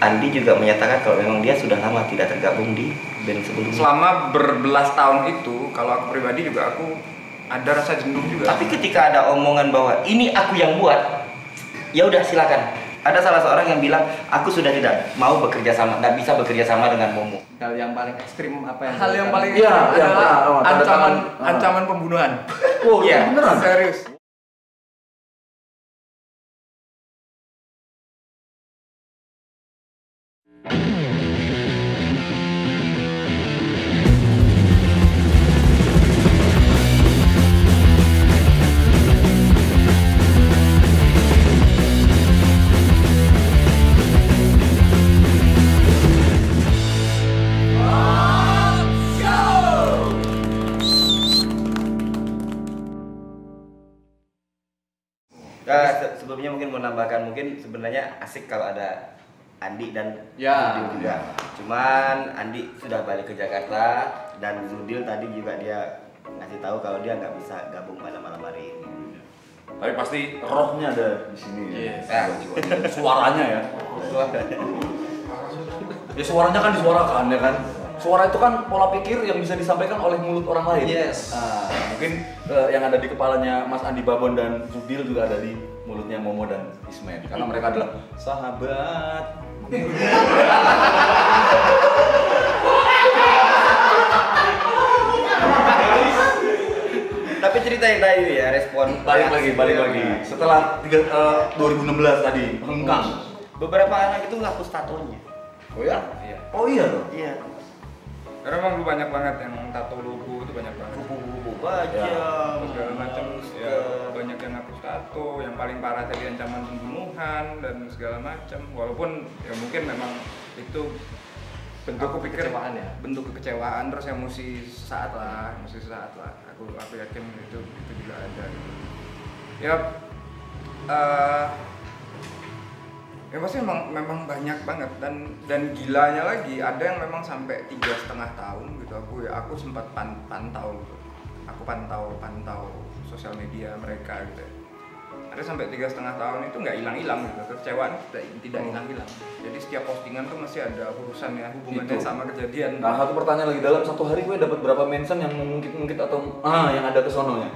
Andi juga menyatakan kalau memang dia sudah lama tidak tergabung di band sebelumnya. Selama berbelas tahun itu, kalau aku pribadi juga aku ada rasa jenuh juga. Tapi ketika ada omongan bahwa ini aku yang buat, ya udah silakan. Ada salah seorang yang bilang aku sudah tidak mau bekerja sama, tidak bisa bekerja sama dengan Momo. Hal yang paling ekstrim apa yang hal yang paling ekstrim iya, adalah oh, tanda ancaman ancaman pembunuhan. Oh, Iya, beneran? serius. Sebelumnya mungkin mau nambahkan mungkin sebenarnya asik kalau ada Andi dan Ya. Zudil juga. Cuman Andi sudah balik ke Jakarta dan Zudil tadi juga dia ngasih tahu kalau dia nggak bisa gabung pada malam hari ini. Tapi pasti rohnya ada di sini ya. Yes. Ya, Suaranya ya. Ya suaranya kan disuarakan ya kan. Suara itu kan pola pikir yang bisa disampaikan oleh mulut orang lain. Yes. Nah, mungkin eh, yang ada di kepalanya Mas Andi Babon dan Zudil juga ada di mulutnya Momo dan Ismail karena mereka adalah sahabat. Tapi ceritain tadi ya respon Balik lagi, balik lagi. Setelah tiga, eh, 2016 tadi hengkang. Beberapa anak itu ngapus tatonya. Oh ya? Iya. Oh iya loh. Iya. Karena emang dulu banyak banget yang tato logo itu banyak banget. Buku-buku baca, Ya. segala macam ya banyak yang yang paling parah tadi ancaman pembunuhan dan segala macam walaupun ya mungkin memang itu bentuk aku pikir kekecewaan ya? bentuk kekecewaan terus emosi saat lah emosi saat lah aku aku yakin itu itu juga ada gitu. ya eh, ya pasti memang memang banyak banget dan dan gilanya lagi ada yang memang sampai tiga setengah tahun gitu aku ya aku sempat pan- pantau gitu aku pantau pantau sosial media mereka gitu ya. Ada sampai tiga setengah tahun itu nggak hilang-hilang gitu kekecewaan tidak tidak hilang-hilang jadi setiap postingan tuh masih ada urusannya hubungannya Itu. sama kejadian Nah, satu pertanyaan lagi dalam satu hari gue dapat berapa mention yang mungkin-mungkin atau ah yang ada ke sononya?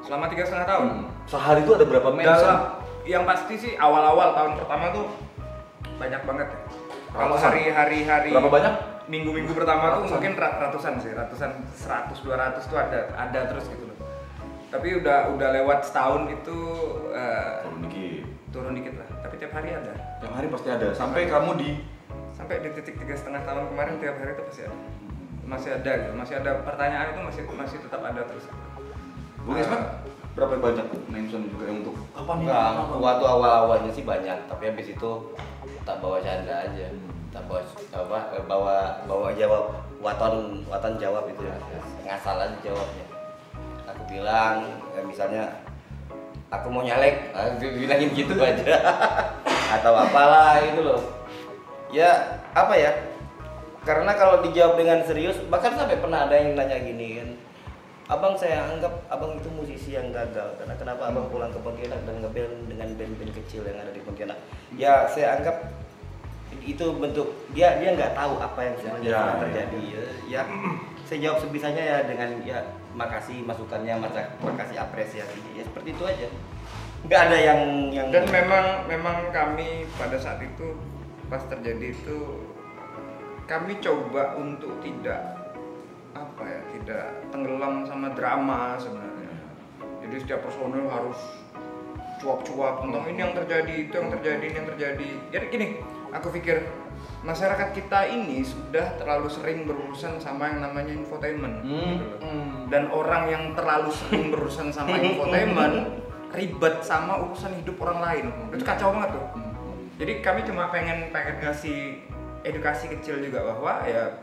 selama tiga setengah tahun Hmm. Sehari itu ada berapa mention? dalam yang pasti sih awal-awal tahun pertama tuh banyak banget ya. Kalau hari-hari hari Berapa banyak? minggu-minggu pertama tuh Ratusan? mungkin ra- ratusan sih, ratusan 100 200 tuh ada ada terus gitu loh. Tapi udah udah lewat setahun itu eh, Turun dikit. turun dikit lah. Tapi tiap hari ada. Yang hari pasti ada. Sampai kamu di Sampai di titik tiga setengah tahun kemarin tiap hari itu pasti ada. Masih ada gitu. Masih ada pertanyaan itu masih masih tetap ada terus. Bung Ismet berapa banyak mention juga yang untuk apa nih? Enggak, Apa? waktu awal-awalnya sih banyak, tapi habis itu tak bawa canda aja. Hmm. Tak bawa apa eh, bawa bawa jawab waton waton jawab itu ya. Ngasal aja jawabnya. Bilang ya misalnya aku mau nyalek, bilangin gitu aja. Atau apalah itu loh. Ya, apa ya? Karena kalau dijawab dengan serius, bahkan sampai pernah ada yang nanya gini kan. Abang saya anggap abang itu musisi yang gagal karena kenapa abang pulang ke Pontianak dan ngeband dengan band-band kecil yang ada di Pontianak. Ya saya anggap itu bentuk dia dia nggak tahu apa yang sebenarnya Ya, sedang ya. terjadi ya. ya saya jawab sebisanya ya dengan ya makasih masukannya makasih apresiasinya ya seperti itu aja nggak ada yang yang Dan memang memang kami pada saat itu pas terjadi itu kami coba untuk tidak apa ya tidak tenggelam sama drama sebenarnya. Jadi setiap personil harus cuap-cuap tentang ini yang terjadi itu yang terjadi ini yang terjadi. Jadi gini, aku pikir masyarakat kita ini sudah terlalu sering berurusan sama yang namanya infotainment. Hmm. gitu loh. Dan orang yang terlalu sering berurusan sama infotainment ribet sama urusan hidup orang lain. Itu kacau banget tuh. Jadi kami cuma pengen pengen ngasih edukasi kecil juga bahwa ya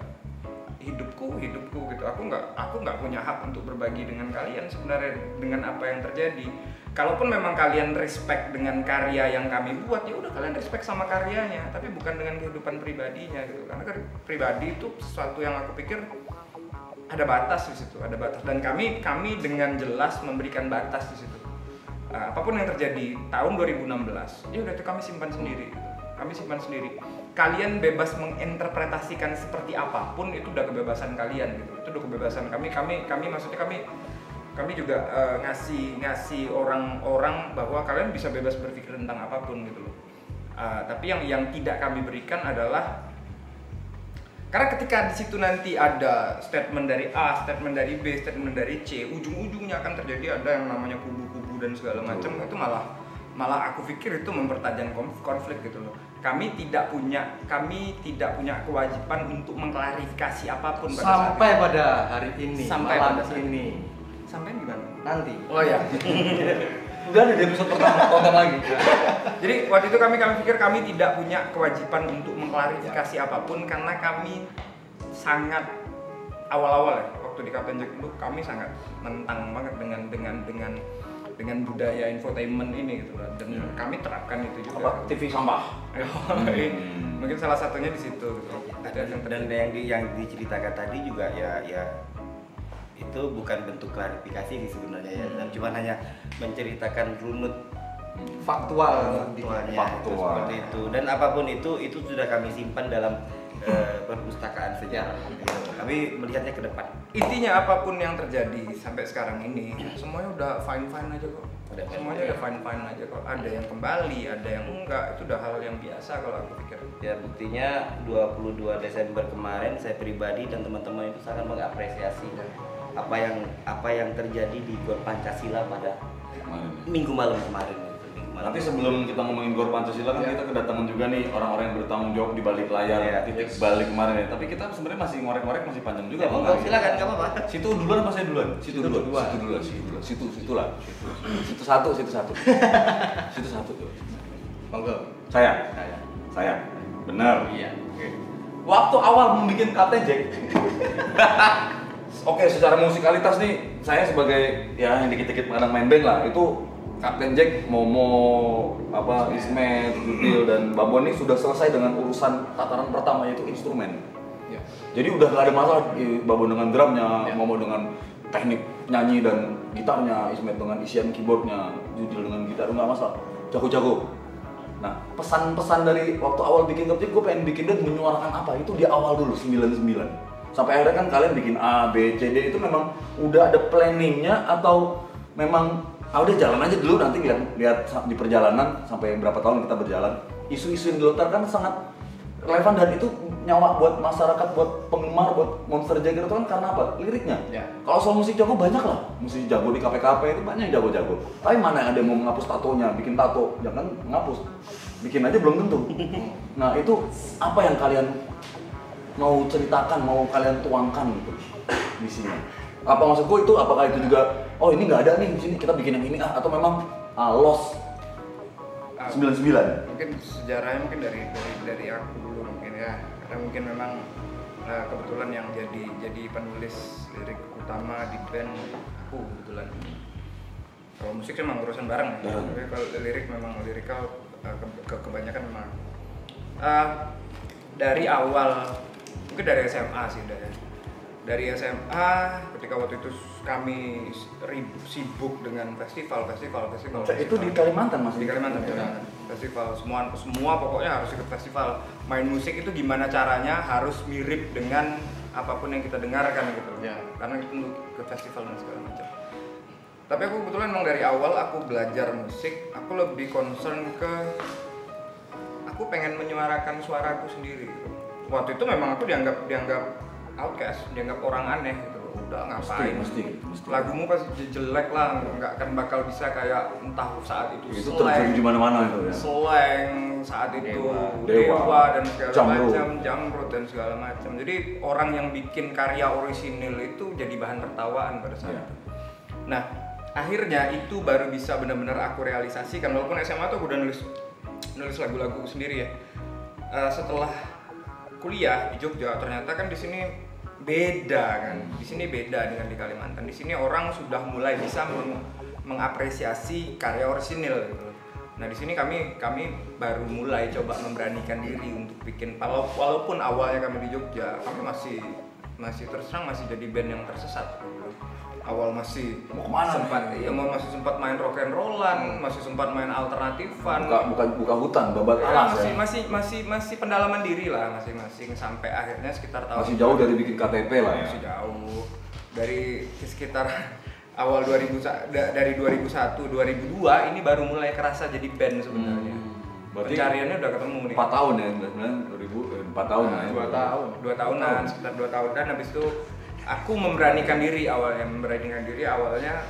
hidupku hidupku gitu. Aku nggak aku nggak punya hak untuk berbagi dengan kalian sebenarnya dengan apa yang terjadi. Kalaupun memang kalian respect dengan karya yang kami buat ya udah kalian respect sama karyanya, tapi bukan dengan kehidupan pribadinya gitu. Karena kan pribadi itu sesuatu yang aku pikir ada batas di situ, ada batas dan kami kami dengan jelas memberikan batas di situ. Uh, apa pun yang terjadi tahun 2016, ya udah itu kami simpan sendiri. gitu. Kami simpan sendiri. Kalian bebas menginterpretasikan seperti apa pun itu udah kebebasan kalian gitu. Itu udah kebebasan kami kami kami maksudnya kami kami juga eh, ngasih ngasih orang-orang bahwa kalian bisa bebas berpikir tentang apa pun gitu loh. Eh, tapi yang yang tidak kami berikan adalah karena ketika di situ nanti ada statement dari A, statement dari B, statement dari C, ujung-ujungnya akan terjadi ada yang namanya kubu-kubu dan segala macam itu malah malah aku pikir itu mempertajam konf- konflik gitu loh. Kami tidak punya kami tidak punya kewajiban untuk mengklarifikasi apa pun pada saat Sampai itu. pada hari ini, Sampai pada saat ini. sampai gimana? Nanti. Oh ya. Udah ada episode pertama tonton lagi. Jadi waktu itu kami kami pikir kami tidak punya kewajiban untuk mengklarifikasi apa pun karena kami sangat awal-awal ya waktu di Captain Jack itu kami sangat menentang banget dengan dengan dengan dengan budaya infotainment ini gitu dan Ya. kami terapkan itu juga. Apa? TV sampah. Hmm. Mungkin salah satunya di situ gitu. Dan yang dan yang di yang diceritakan tadi juga ya ya itu bukan bentuk klarifikasi sih sebenarnya ya dan cuma hanya menceritakan runut Faktual. faktualnya Faktual. itu seperti itu dan apa pun itu itu sudah kami simpan dalam eh, perpustakaan sejarah gitu. kami melihatnya ke depan intinya apa pun yang terjadi sampai sekarang ini semuanya udah fine fine aja kok. Udah semuanya udah fine fine aja kok. Ada yang kembali ada yang enggak. Itu udah hal yang biasa kalau aku pikir. Ya buktinya 22 Desember kemarin saya pribadi dan teman-teman itu sangat mengapresiasi apa yang apa yang terjadi di Gor Pancasila pada Kemarin. minggu malam kemarin Nanti sebelum kita ngomongin Gor Pancasila kan kita kedatangan juga nih orang-orang yang bertanggung jawab di balik layar, Iya. titik balik kemarin ya. Tapi kita sebenarnya masih ngorek-ngorek masih panjang juga. Ya, monggo, silakan, nggak apa-apa. Situ duluan apa saya duluan? Situ, Situ duluan. Situ duluan, situ duluan. Situ, situ lah. Situ, satu, situ satu. situ satu tuh. Monggo. Saya. Saya. Saya. Benar. Iya. Waktu awal membuat Jack. Oke, secara musikalitas nih, saya sebagai ya yang dikit-dikit kadang main band lah, itu Kapten Jack, Momo, apa Ismet, Judil dan Babon ini sudah selesai dengan urusan tataran pertama yaitu instrumen. Iya. Jadi udah gak ada masalah Babon dengan drumnya, Ya. Momo dengan teknik nyanyi dan gitarnya, Ismet dengan isian keyboardnya, Judil dengan gitar nggak masalah, jago-jago. Nah, pesan-pesan dari waktu awal bikin Kapten gue pengen bikin dan menyuarakan apa itu di awal dulu 99. Sampai akhirnya kan kalian bikin A, B, C, D itu memang udah ada planningnya atau memang ah udah jalan aja dulu. Nanti lihat lihat di perjalanan sampai berapa tahun kita berjalan. Isu-isu yang dilontarkan sangat relevan. Dan itu nyawa buat masyarakat buat penggemar buat Monster Jagger itu kan karena apa? Liriknya. Ya. kalau soal musik jago banyak lah. Musik jago di KPKP itu banyak yang jago-jago. Tapi mana yang ada yang mau menghapus tatonya bikin tato? Jangan menghapus. Bikin aja belum tentu. Nah itu apa yang kalian mau ceritakan mau kalian tuangkan gitu di sini apa maksudku itu? Apakah itu juga oh ini nggak ada nih di sini kita bikin yang ini ah atau memang ah, lost? Ah, 99 mungkin sejarahnya mungkin dari dari dari aku dulu mungkin ya. Karena mungkin memang eh, kebetulan yang jadi jadi penulis lirik utama di band aku kebetulan. Kalau musik sih memang urusan bareng ya. Tapi kalau lirik memang lirikal eh, ke- ke- kebanyakan memang. Eh, dari awal mungkin dari SMA sih udah ya dari SMA ketika waktu itu kami rib- sibuk dengan festival festival festival itu di festival. Kalimantan mas di Kalimantan Kalimantan. festival semua semua pokoknya harus ikut festival main musik itu gimana caranya harus mirip dengan apa pun yang kita dengarkan gitu Ya. karena itu untuk ke festival dan segala macam tapi aku kebetulan memang dari awal aku belajar musik aku lebih concern ke aku pengen menyuarakan suaraku sendiri waktu itu memang aku dianggap dianggap outcast dianggap orang aneh gitu udah ngapain mesti, mesti. lagumu pasti je- jelek lah nggak akan bakal bisa kayak entah saat itu itu terjadi di mana-mana itu ya slang saat itu Dewa. dewa, Dewa. dan segala Jamrut. macam jamrut dan segala macam jadi orang yang bikin karya orisinil itu jadi bahan tertawaan pada saat Iya. itu nah akhirnya itu baru bisa benar-benar aku realisasikan walaupun SMA tuh aku udah nulis nulis lagu-lagu sendiri ya Eh, setelah kuliah di Jogja ternyata kan di sini beda kan. Di sini beda dengan di Kalimantan. Di sini orang sudah mulai bisa meng- mengapresiasi karya orisinil gitu. Nah di sini kami kami baru mulai coba memberanikan diri untuk bikin walau- walaupun awalnya kami di Jogja kami masih masih terus terang masih jadi band yang tersesat gitu. Awal masih Mau ke mana sempat nih? ya mau masih sempat main rock and rollan masih sempat main alternatifan buka buka buka hutan babat Ya, alas masih ya masih masih masih pendalaman diri lah masing-masing sampai akhirnya sekitar tahun masih jauh dari bikin KTP lah ya masih jauh dari sekitar awal 2000 sa- da- dari 2001 2002 ini baru mulai kerasa jadi band sebenarnya Hmm. Berarti pencariannya udah ketemu nih empat tahun ya sebenarnya 2000 eh, empat tahun Nah, ya dua tahun. dua tahunan sekitar dua tahun dan habis itu aku memberanikan diri awalnya memberanikan diri awalnya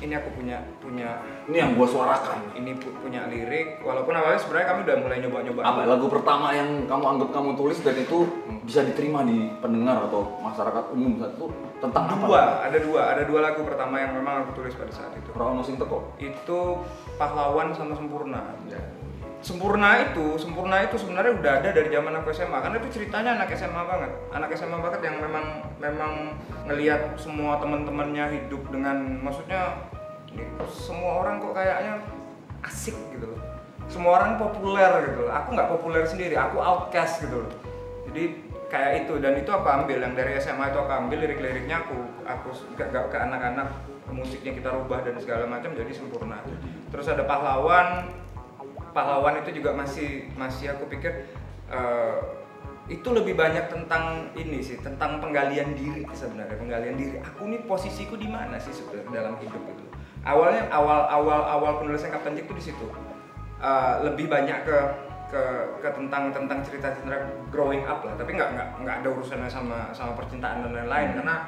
ini aku punya punya ini yang gua suarakan. Ini pu- punya lirik. Walaupun awalnya sebenarnya kami udah mulai nyoba-nyoba apa lagu pertama yang kamu anggap kamu tulis dan itu bisa diterima di pendengar atau masyarakat umum? Saat itu tentang apa? Dua ada dua. Ada dua lagu pertama yang memang aku tulis pada saat itu. Prawono sing teko itu pahlawan sama sempurna. Ya. Sempurna itu sempurna itu sebenarnya udah ada dari zaman aku SMA karena itu ceritanya anak SMA banget. Anak SMA banget yang memang memang ngelihat semua teman-temannya hidup dengan maksudnya ini semua orang kok kayaknya asik gitu loh. Semua orang populer gitu loh. Aku nggak populer sendiri aku outcast gitu loh. Jadi kayak itu. Dan itu aku ambil yang dari SMA itu aku ambil lirik-liriknya aku aku gak, gak ke anak-anak musiknya kita rubah dan segala macam jadi sempurna. Terus ada pahlawan pahlawan itu juga masih masih aku pikir eh, itu lebih banyak tentang ini sih tentang penggalian diri sebenarnya. Penggalian diri. Aku nih posisiku di mana sih sebenarnya dalam hidup itu? Awalnya awal awal awal penulisan Kapten Jack itu di situ. Eh, lebih banyak ke ke ke tentang tentang cerita cerita growing up lah. Tapi nggak nggak nggak ada urusannya sama sama percintaan dan lain-lain. Karena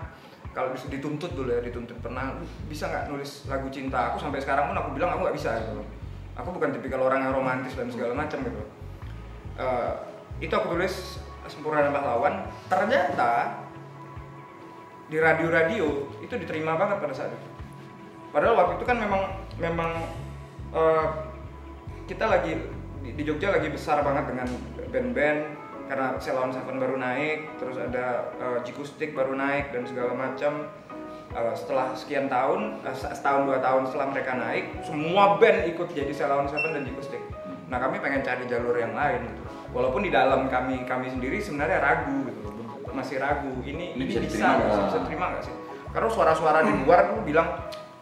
kalau dis- dituntut dulu ya dituntut pernah. "Lu bisa nggak nulis lagu cinta aku sampai sekarang pun aku bilang aku nggak bisa gitu aku bukan tipikal orang yang romantis dan segala macam gitu. Eh, itu aku tulis sempurna dan pahlawan. Ternyata di radio-radio itu diterima banget pada saat itu. Padahal waktu itu kan memang memang eh, kita lagi di, Jogja lagi besar banget dengan band-band karena Ceylon Seven baru naik terus ada uh, Jikustik baru naik dan segala macam Eh, setelah sekian tahun se- setahun dua tahun setelah mereka naik semua band ikut jadi Ceylon Seven dan Jikustik. Nah kami pengen cari jalur yang lain gitu. Walaupun di dalam kami kami sendiri sebenarnya ragu gitu masih ragu. Ini Ini ini, bisa bisa nggak sih? bisa terima nggak sih? Karena suara-suara di luar tuh bilang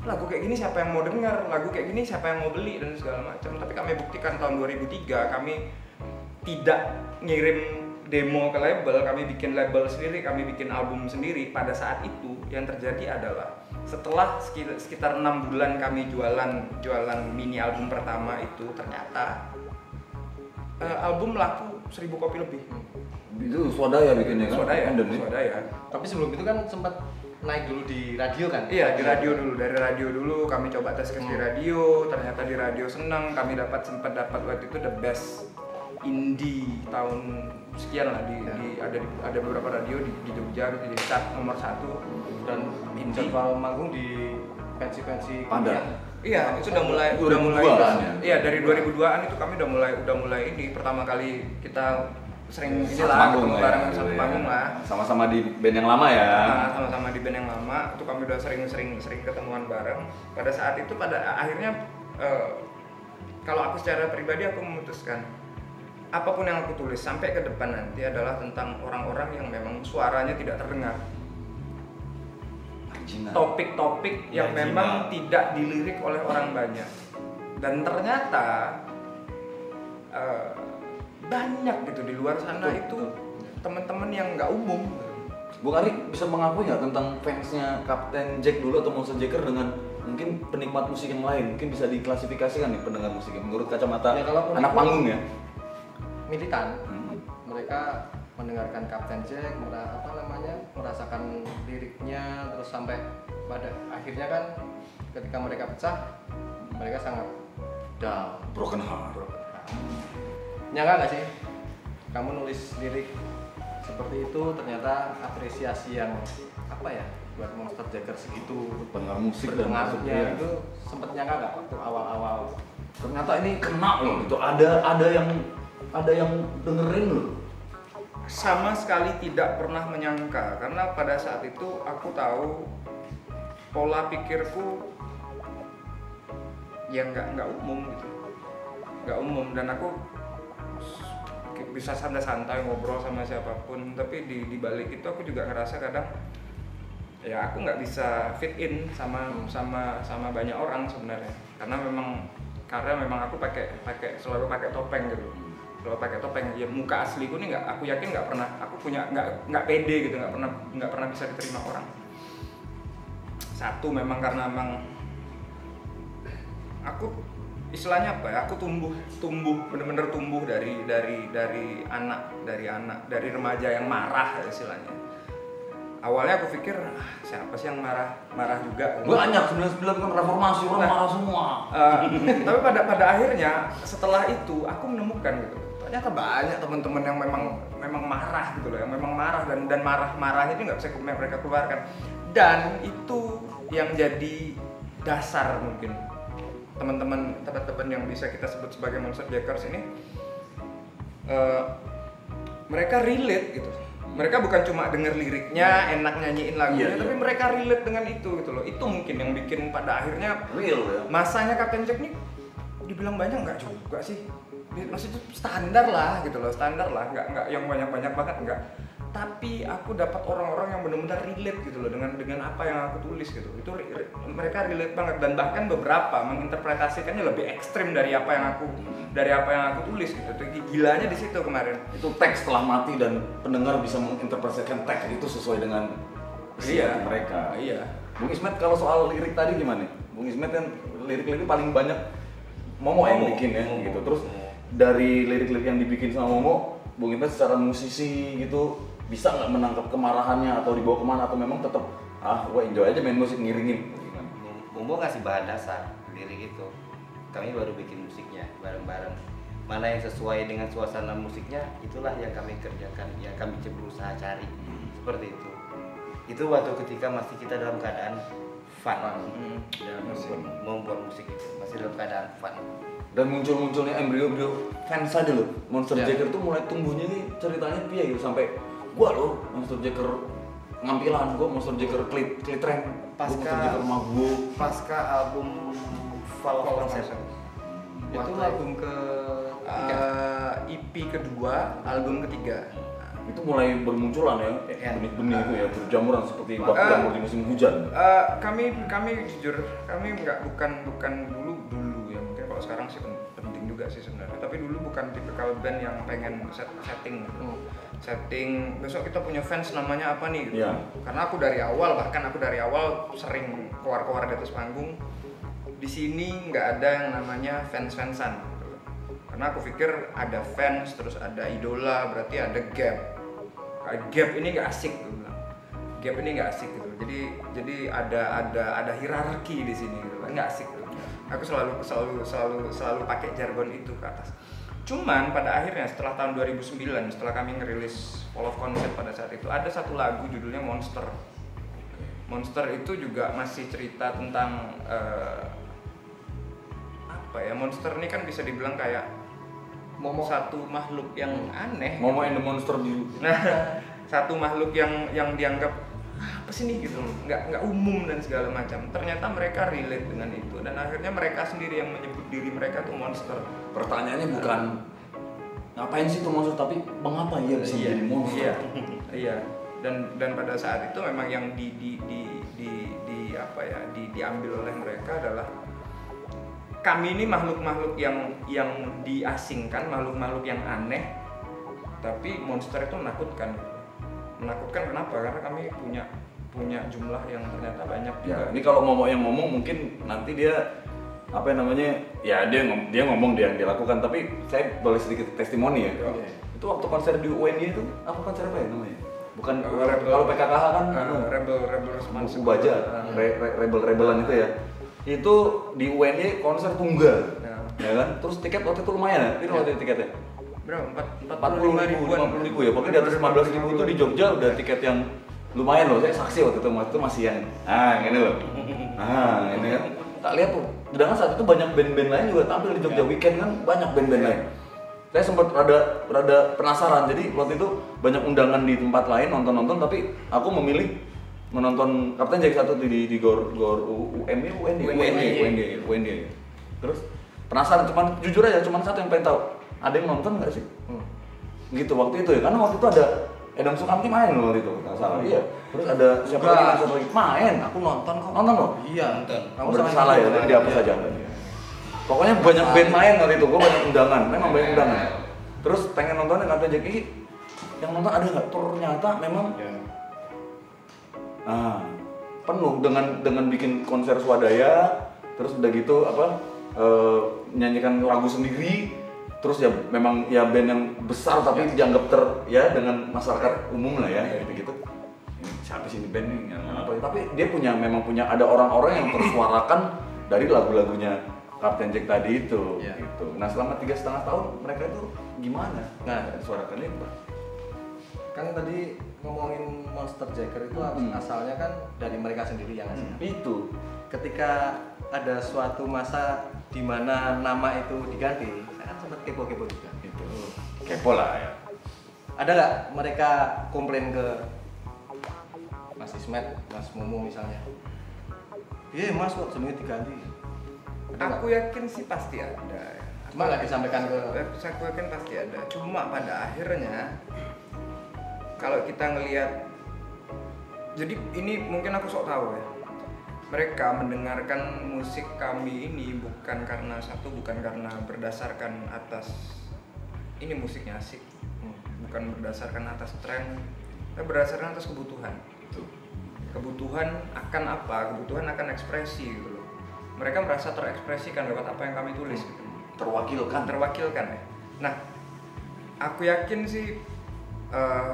lagu kayak gini siapa yang mau dengar lagu kayak gini siapa yang mau beli? Dan segala macam. Tapi kami buktikan tahun 2003 kami tidak ngirim demo ke label kami bikin label sendiri kami bikin album sendiri pada saat itu yang terjadi adalah setelah sekitar, enam bulan kami jualan jualan mini album pertama itu ternyata eh, album laku seribu kopi lebih. Itu swadaya bikinnya kan? Swadaya ya? swadaya. Tapi sebelum itu kan sempat naik dulu di radio kan? Iya di radio dulu. Dari radio dulu kami coba tes ke di radio ternyata di radio senang kami dapat sempat dapat waktu itu the best indie tahun sekian lah di, Ya. di ada di, ada beberapa radio di, di Jogja di chart nomor satu Dan Indie. jadwal manggung di pensi-pensi Padat. kuliah. Iya itu udah mulai udah 2002 mulai kan ya? iya dari 2002an itu kami udah mulai udah mulai ini pertama kali kita sering ini Satu lah panggung ya, satu gitu ya. panggung lah sama-sama di band yang lama ya Nah, sama-sama di band yang lama itu kami udah sering-sering sering ketemuan bareng pada saat itu pada akhirnya eh, kalau aku secara pribadi aku memutuskan apa pun yang aku tulis sampai ke depan nanti adalah tentang orang-orang yang memang suaranya tidak terdengar. Topik-topik yang Marginal. memang tidak dilirik oleh orang banyak. Dan ternyata eh, banyak gitu di luar sana Betul, itu teman-teman yang nggak umum. Bung Ari bisa mengakui nggak tentang fansnya Kapten Jack dulu atau Monster Jacker dengan mungkin penikmat musik yang lain? Mungkin bisa diklasifikasikan nih pendengar musik menurut kacamata Ya, kalau anak panggung ya Militan. Hmm. Mereka mendengarkan Kapten Jack, mera- apa namanya, merasakan liriknya, terus sampai pada akhirnya kan ketika mereka pecah, mereka sangat down. broken heart Nyangka nggak sih? Kamu nulis lirik seperti itu ternyata apresiasi yang apa ya buat Monster Jacker segitu pendengar musik dan masuk berpengaruhnya ya. itu sempet nyangka nggak waktu awal-awal ternyata ini kena loh itu ada ada yang ada yang dengerin loh. Sama sekali tidak pernah menyangka karena pada saat itu aku tahu pola pikirku yang nggak nggak umum gitu. Nggak umum dan aku bisa santai-santai ngobrol sama siapa pun tapi di di balik itu aku juga ngerasa kadang ya aku nggak bisa fit in sama sama sama banyak orang sebenarnya. Karena memang karena memang aku pakai pakai selalu pakai topeng gitu selalu pakai topeng ya muka asliku nih nggak aku yakin nggak pernah aku punya nggak nggak pede gitu nggak pernah nggak pernah bisa diterima orang satu memang karena memang aku istilahnya apa ya aku tumbuh tumbuh bener-bener tumbuh dari dari dari anak dari anak dari remaja yang marah istilahnya awalnya aku pikir ah, siapa sih yang marah marah juga Banyak 99 kan reformasi orang Nah. marah semua. Eh, tapi pada pada akhirnya setelah itu aku menemukan gitu ternyata banyak teman-teman yang memang memang marah gitu loh yang memang marah dan dan marah marahnya itu nggak bisa mereka keluarkan dan itu yang jadi dasar mungkin teman-teman teman-teman yang bisa kita sebut sebagai monster jackers ini eh, mereka relate gitu mereka bukan cuma denger liriknya enak nyanyiin lagunya Iya, iya. tapi mereka relate dengan itu gitu loh itu mungkin yang bikin pada akhirnya Real ya. masanya Captain Jack nih dibilang banyak nggak juga sih maksudnya standar lah gitu loh standar lah nggak nggak yang banyak banyak banget nggak tapi aku dapat orang-orang yang benar-benar relate gitu loh dengan dengan apa yang aku tulis gitu itu re- re- mereka relate banget dan bahkan beberapa menginterpretasikannya lebih ekstrim dari apa yang aku dari apa yang aku tulis gitu Itu gilanya di situ kemarin Itu teks setelah mati dan pendengar bisa menginterpretasikan teks itu sesuai dengan Iya. mereka. iya Bung Ismet kalau soal lirik tadi gimana? Bung Ismet kan lirik-lirik paling banyak Momo yang Momo, bikin ya Momo. gitu. Terus dari lirik-lirik yang dibikin sama Momo, Bung Ismet secara musisi gitu bisa nggak menangkap kemarahannya atau dibawa ke mana atau memang tetap ah gue enjoy aja main musik ngiringin? Bumbu ngasih bahan dasar lirik itu. Kami baru bikin musiknya bareng-bareng. Mana yang sesuai dengan suasana musiknya, itulah yang kami kerjakan, yang kami berusaha cari. Seperti itu. Itu waktu ketika masih kita dalam keadaan fun. Hmm. Membuat, membuat musik itu masih dalam keadaan fun. Dan muncul-munculnya embrio-embrio fans aja loh Monster Ya. Jacker tuh mulai tumbuhnya nih ceritanya piye gitu sampai gua loh Monster Jacker ngampilan gua Monster Jacker klit klitren Pasca- Monster Jacker mabuk Pasca album Fall of Concept. Itu album ke eh, EP kedua, album ketiga. itu mulai bermunculan ya Ya. benih-benih itu ya berjamuran seperti bak jamur di musim hujan Eh, kami kami jujur kami nggak bukan bukan dulu kalau sekarang sih pen- penting juga sih sebenarnya tapi dulu bukan tipikal band yang pengen set, setting gitu. Hmm. setting besok kita punya fans namanya apa nih gitu. Iya. karena aku dari awal bahkan aku dari awal sering keluar-keluar di atas panggung di sini nggak ada yang namanya fans fansan gitu. karena aku pikir ada fans terus ada idola berarti ada gap gap ini nggak asik bilang gap ini nggak asik gitu jadi jadi ada ada ada hierarki di sini gitu nggak asik gitu. Aku selalu selalu selalu selalu pakai jargon itu ke atas. Cuman pada akhirnya setelah tahun 2009 setelah kami ngerilis Fall of Concept pada saat itu ada satu lagu judulnya Monster. Monster itu juga masih cerita tentang eh, apa ya monster ini kan bisa dibilang kayak Momo. satu makhluk yang aneh Momo and the Monster di Nah, satu makhluk yang yang dianggap "Ah, apa sih nih gitu, nggak nggak umum dan segala macam. Ternyata mereka relate dengan itu dan akhirnya mereka sendiri yang menyebut diri mereka tuh monster. pertanyaannya bukan ngapain sih itu monster tapi mengapa ia bisa Iya, menjadi monster Iya, iya. Dan dan pada saat itu memang yang di di di di, di apa ya di, diambil oleh mereka adalah kami ini makhluk-makhluk yang yang diasingkan, makhluk-makhluk yang aneh, tapi monster itu menakutkan. Menakutkan kenapa? Karena kami punya punya jumlah yang ternyata banyak Ya, juga. ini kalau Momo yang ngomong mungkin nanti dia apa namanya ya dia ngom- dia ngomong dia yang dilakukan tapi saya boleh sedikit testimoni ya. Oke. itu waktu konser di UNY itu apa konser apa ya namanya? Bukan Uh, Rebel- kalau PKKH kan Uh, anu, rebel rebel response baja Uh, re- re- rebel-rebelan itu ya. Itu di UNY konser tunggal Ya. ya kan? Terus tiket waktu itu lumayan ya? Itu Ya. waktu itu tiketnya? Berapa? Empat empat puluh ribu lima puluh ribu ya pokoknya di atas lima belas ribu itu di Jogja udah tiket yang lumayan loh saya saksi waktu itu waktu itu masih yang ah ini loh. Ah ini kan. Tak lihat tuh sedangkan saat itu banyak band-band lain juga tampil di Jogja weekend kan banyak band-band lain. Saya sempat rada rada penasaran jadi waktu itu banyak undangan di tempat lain nonton-nonton tapi aku memilih menonton Kapten Jack satu di di, Gor Gor UM ya? UND UND UND UND terus penasaran cuman jujur aja cuman satu yang pengen tahu ada yang nonton nggak sih? Hmm. gitu waktu itu ya karena waktu itu ada Edam Sukamti main loh waktu itu nggak salah. Iya. Terus ada siapa lagi? Satu lagi? Main Aku nonton kok. nonton loh Iya. Nonton. Kamu sama salah ya tadi kan? dihapus Iya. aja pokoknya banyak band main waktu itu gue banyak undangan. Memang banyak undangan. Terus pengen nontonnya kata Jack Ih, yang nonton ada nggak? Ternyata memang Iya. Nah, penuh dengan dengan bikin konser swadaya, terus udah gitu apa eh, nyanyikan lagu sendiri, terus ya memang ya band yang besar tapi dianggap ter ya dengan masyarakat umum lah ya gitu gitu. Ini siapa sih ini band nih? Yang apa? Tapi dia punya memang punya ada orang-orang yang tersuarakan dari lagu-lagunya Kapten Jack tadi itu. Iya. Gitu. Nah selama tiga setengah tahun mereka itu gimana? Nah. suarakannya apa? Kan tadi ngomongin Monster Jacker itu Hmm. asalnya kan dari mereka sendiri yang ngasih. Itu. Ketika ada suatu masa di mana nama itu diganti, sempat kepo-kepo juga. Itu. Kepo lah ya. Ada nggak mereka komplain ke Mas Ismet, Mas Mumu misalnya? Iya Mas kok jenenge diganti. Ada? Aku yakin sih pasti ada. ya. Cuma nggak disampaikan ke Aku yakin pasti ada. Cuma pada akhirnya kalau kita ngelihat jadi ini mungkin aku sok tahu ya. Mereka mendengarkan musik kami ini bukan karena satu bukan karena berdasarkan atas ini musiknya asik, Hmm. bukan berdasarkan atas tren, tapi berdasarkan atas kebutuhan. Itu. Kebutuhan akan apa? Kebutuhan akan ekspresi gitu loh. Mereka merasa terekspresikan lewat apa yang kami tulis gitu Terwakilkan. terwakilkan ya. Nah, aku yakin sih eh,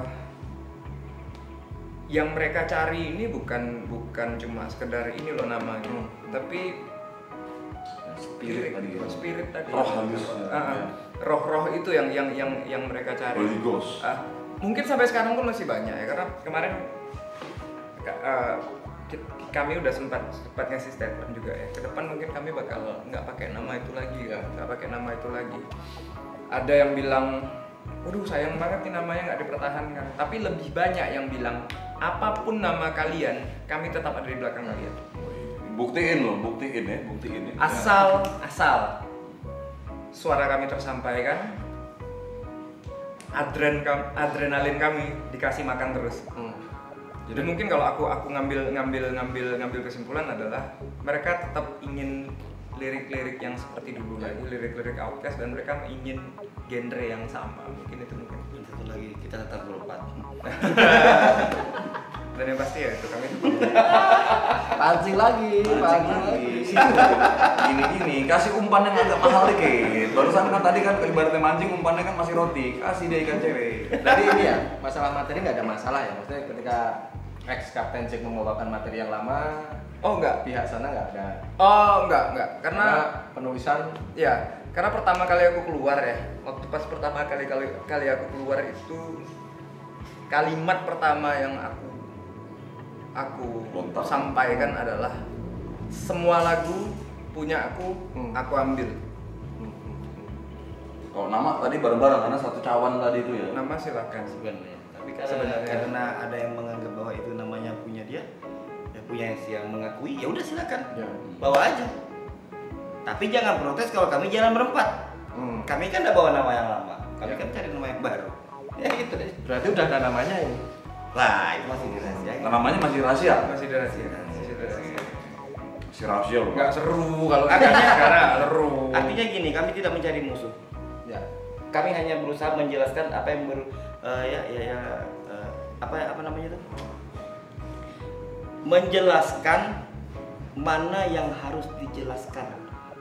yang mereka cari ini bukan bukan cuma sekedar ini loh nama gitu, Hmm. tapi spirit tadi ya. spirit tadi. Roh halus. Ah, ah. roh-roh itu yang yang yang yang mereka cari. Holy Ghost. Ah, mungkin sampai sekarang pun masih banyak ya karena kemarin ki- kami udah sempat sempat ngasih statement juga ya ke depan mungkin kami bakal nggak pakai nama itu lagi ya nggak pakai nama itu lagi ada yang bilang waduh sayang banget nih namanya nggak dipertahankan tapi lebih banyak yang bilang apa pun nama kalian kami tetap ada di belakang kalian Buktiin loh, buktiin ya, buktiin ya. asal asal suara kami tersampaikan adren kam- adrenalin kami dikasih makan terus Hmm. jadi mungkin kalau aku aku ngambil ngambil ngambil ngambil kesimpulan adalah mereka tetap ingin lirik-lirik yang seperti dulu lagi lirik-lirik outcast dan mereka ingin genre yang sama mungkin itu mungkin Dan satu lagi kita tetap berempat. dan yang pasti ya itu kami Pancing lagi, pancing lagi. Gini gini, kasih umpan yang agak mahal dikit. Barusan kan tadi kan ibaratnya mancing umpannya kan masih roti, kasih dia ikan cewek. Tadi ini ya, masalah materi nggak ada masalah ya. Maksudnya ketika ex Kapten Jack membawakan materi yang lama, oh enggak pihak sana nggak ada. oh enggak enggak karena Karena penulisan Ya, karena pertama kali aku keluar ya, waktu pas pertama kali kali, kali aku keluar itu kalimat pertama yang aku aku Lontar. sampaikan adalah semua lagu punya aku, Hmm. aku ambil. Kalau nama tadi bareng-bareng karena satu cawan tadi itu ya. Nama silakan. sebenarnya tapi karena, Sebenarnya. karena ada yang menganggap bahwa itu namanya punya dia ya punya yang yang mengakui ya udah silakan Ya. bawa aja tapi jangan protes kalau kami jalan berempat Hmm. kami kan udah bawa nama yang lama kami Ya. kan cari nama yang baru ya gitu deh berarti udah ada namanya ini. lah itu masih dirahasiakan Nah, namanya masih rahasia. Masih dirahasiakan, masih rahasia loh. Nggak seru kalau artinya karena seru. artinya gini kami tidak mencari musuh Ya. kami hanya berusaha menjelaskan apa yang ber eh, ya ya ya eh, apa apa namanya itu menjelaskan mana yang harus dijelaskan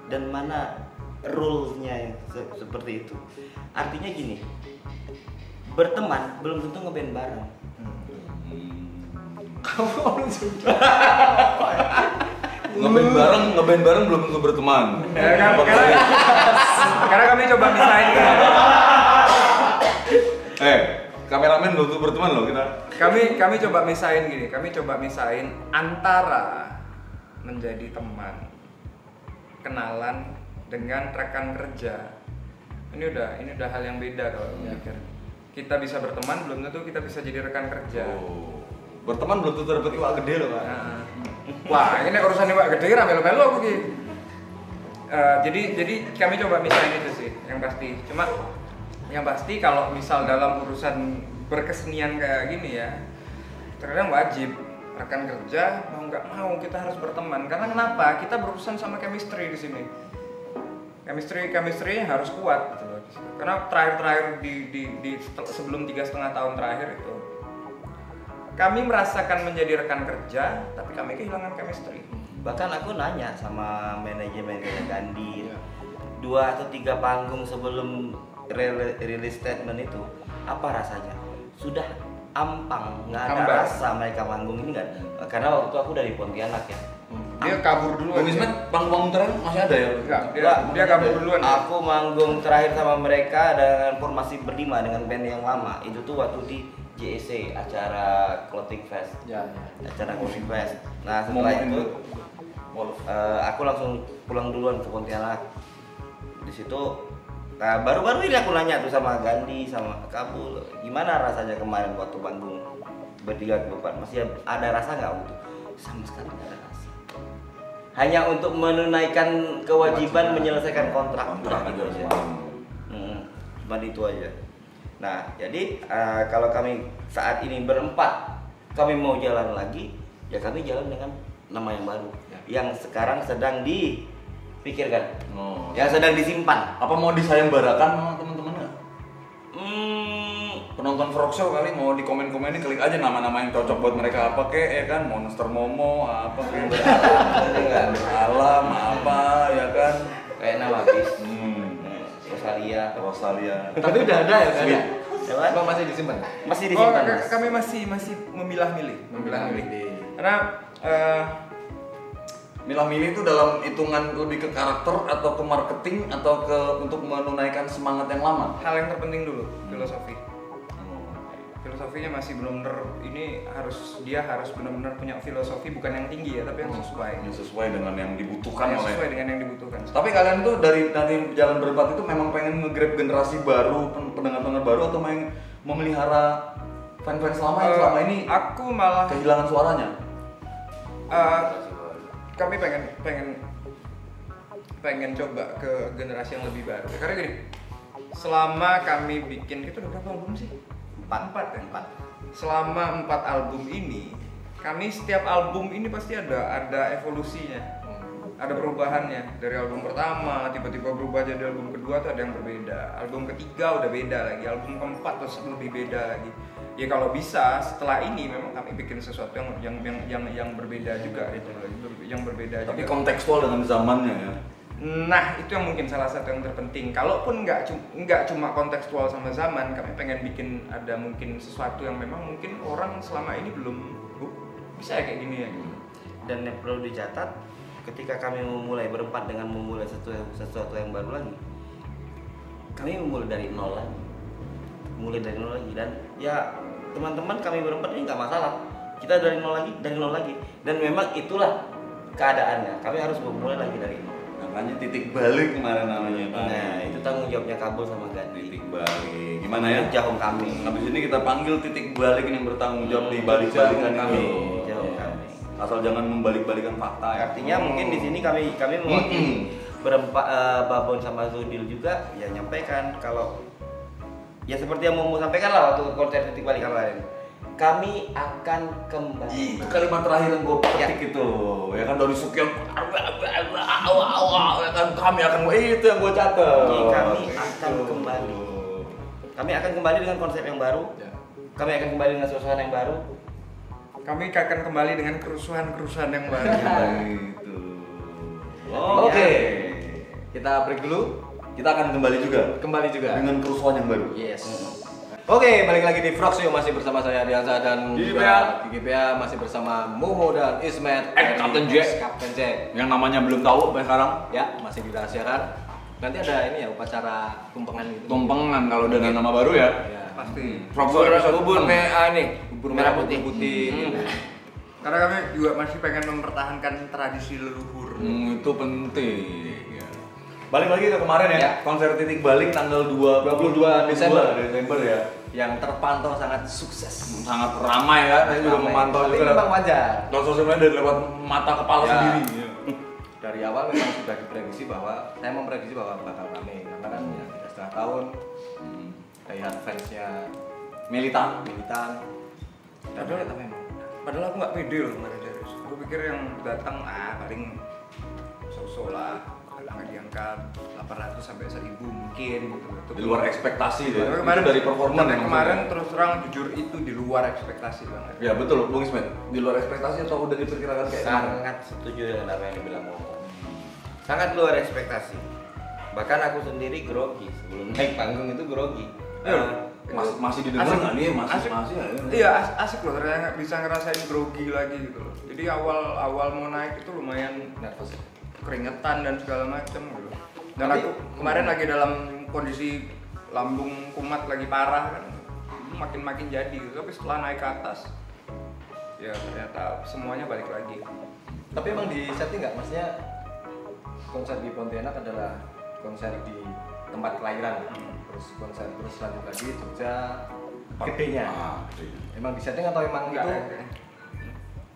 dan mana rule-nya yang se- seperti itu artinya gini berteman belum tentu ngeband bareng Kamu sudah. Ngeband bareng, ngeband bareng belum tentu berteman. Ya, kan, karena, karena kami coba misahin kan. Eh, kameramen belum tentu berteman loh kita. kami kami coba misain gini kami coba misain antara menjadi teman kenalan dengan rekan kerja ini udah ini udah hal yang beda kalau pikir kita bisa berteman belum tentu kita bisa jadi rekan kerja. Oh. Berteman belum tentu dapat iwak gede loh, Kak. Nah, wah ini urusan pak gede ramel-melu aku ki. Eh, jadi jadi kami coba misain itu sih yang pasti. Cuma yang pasti kalau misal dalam urusan berkesenian kayak gini ya terkadang wajib. Rekan kerja mau nggak mau kita harus berteman. Karena kenapa? Kita berurusan sama chemistry di sini. Chemistry chemistry harus kuat gitu loh. Karena terakhir-terakhir di, di, di sebelum tiga setengah tahun terakhir itu kami merasakan menjadi rekan kerja tapi kami kehilangan chemistry bahkan aku nanya sama manajemen Gandhi Iya. dua atau tiga panggung sebelum rilis statement itu apa rasanya sudah ampang nggak ada Hambar. rasa mereka manggung ini kan karena waktu aku dari Pontianak ya dia kabur duluan Bung Ismet, panggung terakhir masih ada ya? Enggak, dia, Enggak, dia kabur duluan Aku manggung terakhir sama mereka dengan formasi berlima dengan band yang lama. Itu tuh waktu di JEC acara Clothing Fest. Ya, ya. Acara Clothing Fest. Nah, setelah itu eh, aku langsung pulang duluan ke Pontianak. Di situ nah, baru-baru ini aku nanya tuh sama Gandhi sama Kabul, gimana rasanya kemarin waktu manggung bertiga berempat masih ada rasa nggak untuk sama sekali nggak ada rasa hanya untuk menunaikan kewajiban menyelesaikan kontrak Kontrak gitu aja. Hmm, itu aja. Nah, jadi eh, kalau kami saat ini berempat, kami mau jalan lagi, ya kami jalan dengan nama yang baru, yang sekarang sedang dipikirkan, Oh. yang sedang disimpan. Apa mau disayembarakan sama teman-temannya? Hmm, Penonton Frog Show kali mau di komen-komen ini klik aja nama-nama yang cocok buat mereka apa kek ya kan Monster Momo apa kek enggak, alam apa ya kan kayak nama bis, hmm. Rosalia, Rosalia Tapi udah ada ya, ada. Apa? Emang masih disimpan? masih Oh, disimpan. Mas. kami masih masih memilah-milih, memilah-milih. Memilah-milih. Karena eh, Milah-milih itu dalam hitungan lebih ke karakter atau ke marketing atau ke untuk menunaikan semangat yang lama hal yang terpenting dulu filosofi. Filosofinya masih belum benar. Ini harus dia harus benar-benar punya filosofi bukan yang tinggi ya, tapi yang sesuai. yang sesuai dengan yang dibutuhkan Yang oleh sesuai dengan yang dibutuhkan. Tapi kalian tuh dari nanti jalan berempat itu memang pengen nge-grab generasi baru, pen- pendengar-pendengar baru atau main memelihara fans-fans lama yang Eh, selama ini aku malah kehilangan suaranya? eh, kami pengen pengen pengen coba ke generasi yang lebih baru. Karena gini, selama kami bikin itu udah berapa album sih? Empat. Empat ya? Empat. Selama empat album ini, kami setiap album ini pasti ada ada evolusinya, ada perubahannya. Dari album pertama tiba-tiba berubah jadi album kedua tuh ada yang berbeda. Album ketiga udah beda lagi, album keempat terus lebih beda lagi. Ya kalau bisa setelah ini memang kami bikin sesuatu yang yang yang yang, yang berbeda juga itu yang berbeda Tapi juga. kontekstual dengan zamannya ya. Nah, itu yang mungkin salah satu yang terpenting. Kalaupun nggak nggak cuma kontekstual sama zaman, kami pengen bikin ada mungkin sesuatu yang memang mungkin orang selama ini belum "Oh, bisa ya kayak gini ya. Dan yang perlu dicatat, ketika kami memulai berempat dengan memulai sesuatu, sesuatu yang baru lagi, kami memulai dari nol lagi, mulai dari nol lagi dan ya teman-teman kami berempat ini nggak masalah, kita dari nol lagi, dari nol lagi dan memang itulah keadaannya. Kami harus memulai lagi dari nol. Makanya titik balik kemarin namanya kan. Nah itu tanggung jawabnya Kabul sama Gandhi. titik balik. Gimana ya? Jauh kami. Habis ini kita panggil titik balik yang bertanggung jawab di balik-balikan kami. Jauh kami. Asal jangan membalik-balikan fakta ya. Artinya mungkin di sini kami kami mewakili berempat eh, Babon sama Zudil juga ya nyampaikan kalau ya seperti yang mau mau sampaikan lah waktu konser titik balik kemarin. Kami akan kembali. itu kalimat terakhir yang gue petik itu ya kan dari sekian ya kan kami akan itu yang gue catat kami akan kembali. Kami akan kembali dengan konsep yang baru. Ya. Kami akan kembali dengan suasana yang baru. Kami akan kembali dengan kerusuhan-kerusuhan yang baru. itu Oh, oke Kita break dulu, kita akan kembali juga kembali juga. dengan kerusuhan yang baru Yes. Oke, balik lagi di Frog Show masih bersama saya Diansa dan Gigi juga PA. Gigi PA masih bersama Momo dan Ismet Eh, Captain Jack. Captain Jack. yang namanya belum tahu sampai sekarang Ya, masih dirahasiakan. Nanti ada ini ya upacara tumpengan gitu. tumpengan kalau udah ada nama baru ya Ya. Pasti. Frog Show episode Bubur enam. me- ah, nih, Bubur merah putih. putih. gitu. Karena kami juga masih pengen mempertahankan tradisi leluhur. Hmm, itu penting. Balik lagi ke kemarin ya, Ya. konser titik balik tanggal 2 22 Desember. Desember ya. Yang terpantau sangat sukses. Sangat ramai ya, saya juga Ramai. memantau Tapi juga. memang wajar. Sosial media dari lewat mata kepala Ya. sendiri. Dari awal memang sudah diprediksi bahwa saya memprediksi bahwa bakal rame karena kan ya tiga setengah tahun Hmm. lihat fansnya militan. militan Padahal, padahal aku nggak pede loh kemarin. Aku pikir yang datang ah paling so-so lah, nggak diangkat 800 sampai 1000 mungkin gitu. Itu Di luar ekspektasi deh. Tapi kemarin Itu dari performa tapi emang kemarin sudah. terus terang jujur itu di luar ekspektasi banget. Ya betul, Bung Ismet. Di luar ekspektasi atau udah diperkirakan kayak gimana? sangat setuju dengan apa yang dibilang Momo sangat luar ekspektasi bahkan aku sendiri grogi sebelum naik panggung itu grogi Iya. Mas, masih didengar Asik. nggak nih? Masih Asik. masih ya? Iya as- asik loh ternyata bisa ngerasain grogi lagi gitu loh. Jadi awal awal mau naik itu lumayan nervous keringetan dan segala macam gitu. Dan Tapi- aku kemarin lagi dalam kondisi lambung kumat lagi parah kan makin makin jadi gitu. Tapi setelah naik ke atas ya ternyata semuanya balik lagi. tapi emang di setting nggak maksudnya konser di Pontianak adalah konser di tempat kelahiran terus konser terus lanjut lagi Jogja gedenya Ah, emang di setting atau emang Enggak, itu ya.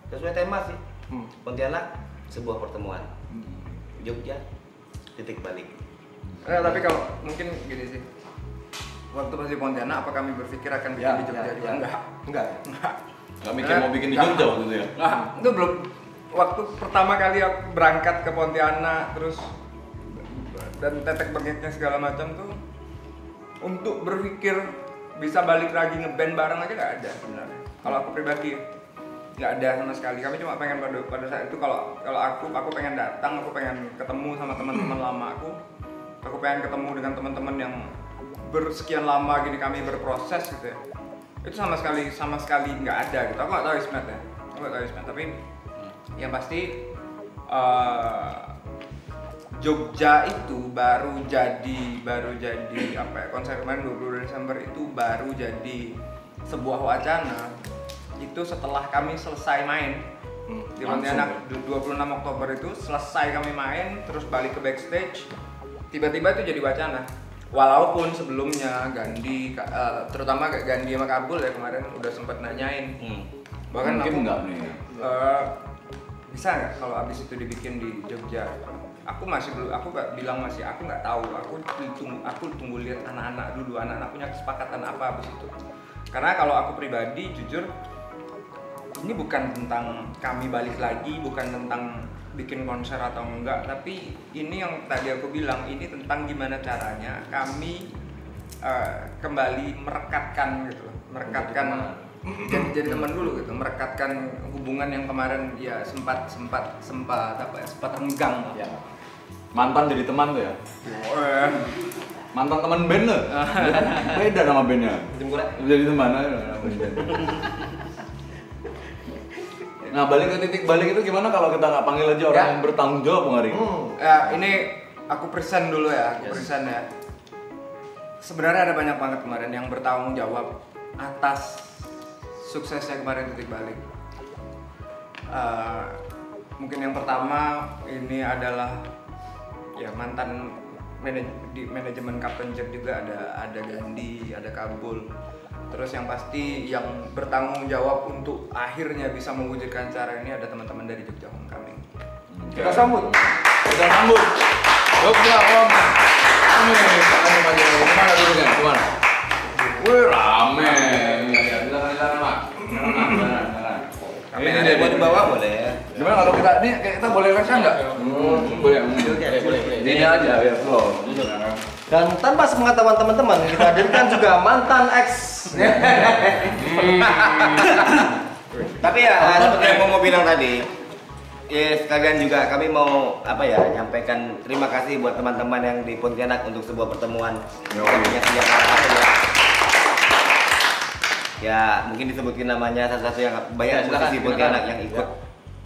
sesuai tema sih Hmm. Pontianak sebuah pertemuan Jogja titik balik Enggak, tapi kalau mungkin gini sih. Waktu di Pontianak apa kami berpikir akan bikin ya, di Jogja ya, juga? ya. Enggak. enggak Enggak. Nggak mikir mau bikin di. Jogja waktu itu ya? Nah, itu belum waktu pertama kali aku berangkat ke Pontianak terus dan tetek bengeknya segala macam tuh untuk berpikir bisa balik lagi ngeband bareng aja nggak ada sebenarnya. Kalau aku pribadi nggak ada sama sekali. Kami cuma pengen pada pada saat itu kalau kalau aku aku pengen datang, aku pengen ketemu sama teman-teman lama aku. Aku pengen ketemu dengan teman-teman yang bersekian lama gini kami berproses gitu ya. Itu sama sekali sama sekali nggak ada gitu. Aku nggak tahu Ismet ya. Aku nggak tahu Ismet tapi yang pasti eh, Jogja itu baru jadi baru jadi apa ya konser kemarin 22 Desember itu baru jadi sebuah wacana itu setelah kami selesai main. Hmm, di Pontianak 26 Oktober itu selesai kami main terus balik ke backstage. Tiba-tiba itu jadi wacana. Walaupun sebelumnya Gandhi eh, terutama Gandhi sama Kabul ya kemarin udah sempat nanyain. Hmm. bahkan Mungkin aku nggak nih. eh, bisa nggak kalau abis itu dibikin di Jogja? Aku masih belum aku nggak bilang masih aku nggak tahu. Aku tunggu aku tunggu lihat anak-anak dulu anak-anak punya kesepakatan apa abis itu. Karena kalau aku pribadi jujur ini bukan tentang kami balik lagi bukan tentang bikin konser atau enggak tapi ini yang tadi aku bilang ini tentang gimana caranya kami eh, kembali merekatkan gitu loh merekatkan jadi jadi teman dulu gitu merekatkan hubungan yang kemarin ya sempat sempat sempat apa ya sempat renggang ya Mantan jadi teman tuh ya? Oh, eh. Mantan teman band tuh? Beda nama bandnya. Jadi teman aja. Nah balik ke titik balik itu gimana kalau kita nggak panggil aja orang Ya. yang bertanggung jawab Bung Ari? hmm. ya ini aku present dulu ya aku Yes. present ya sebenarnya ada banyak banget kemarin yang bertanggung jawab atas suksesnya kemarin titik balik Eh, mungkin yang pertama ini adalah ya mantan manaj- di manajemen Captain Jack juga ada ada Gandhi ada Kabul terus yang pasti yang bertanggung jawab untuk akhirnya bisa mewujudkan cara ini ada teman-teman dari Jogja Homecoming kita sambut Kita sambut. Jogja Om. Ini tangannya Pak Jokowi. Gimana dulunya? Gimana? Wih rame. Iya, iya. Ini dia buat dibawa boleh ya. Gimana kalau kita ini kayak kita boleh rekam nggak? Hmm, boleh. Boleh, boleh. Ini aja ya, slow. dan tanpa sepengetahuan teman-teman kita hadirkan juga mantan ex Tapi ya seperti yang mau bilang tadi, ya sekalian juga kami mau apa ya nyampaikan terima kasih buat teman-teman yang di Pontianak untuk sebuah pertemuan ya. Ya mungkin disebutin namanya salah satu yang banyak Ya, musisi. Pontianak yang ikut.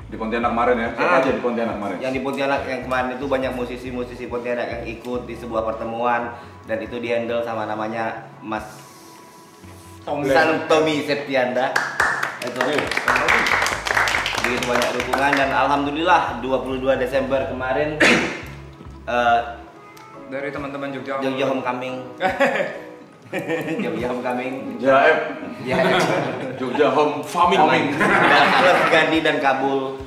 Di Pontianak kemarin ya. Siapa Ah. aja di Pontianak kemarin? Yang di Pontianak yang kemarin itu banyak musisi-musisi Pontianak yang ikut di sebuah pertemuan dan itu dihandle sama namanya Mas Tommy. San Tommy Septianda. Itu. Begitu banyak dukungan dan alhamdulillah 22 Desember kemarin eh, dari teman-teman Jogja. Jogja Homecoming. Jogja Homecoming. Jaep. ya Jogja Home Farming. dan plus Gandhi dan Kabul.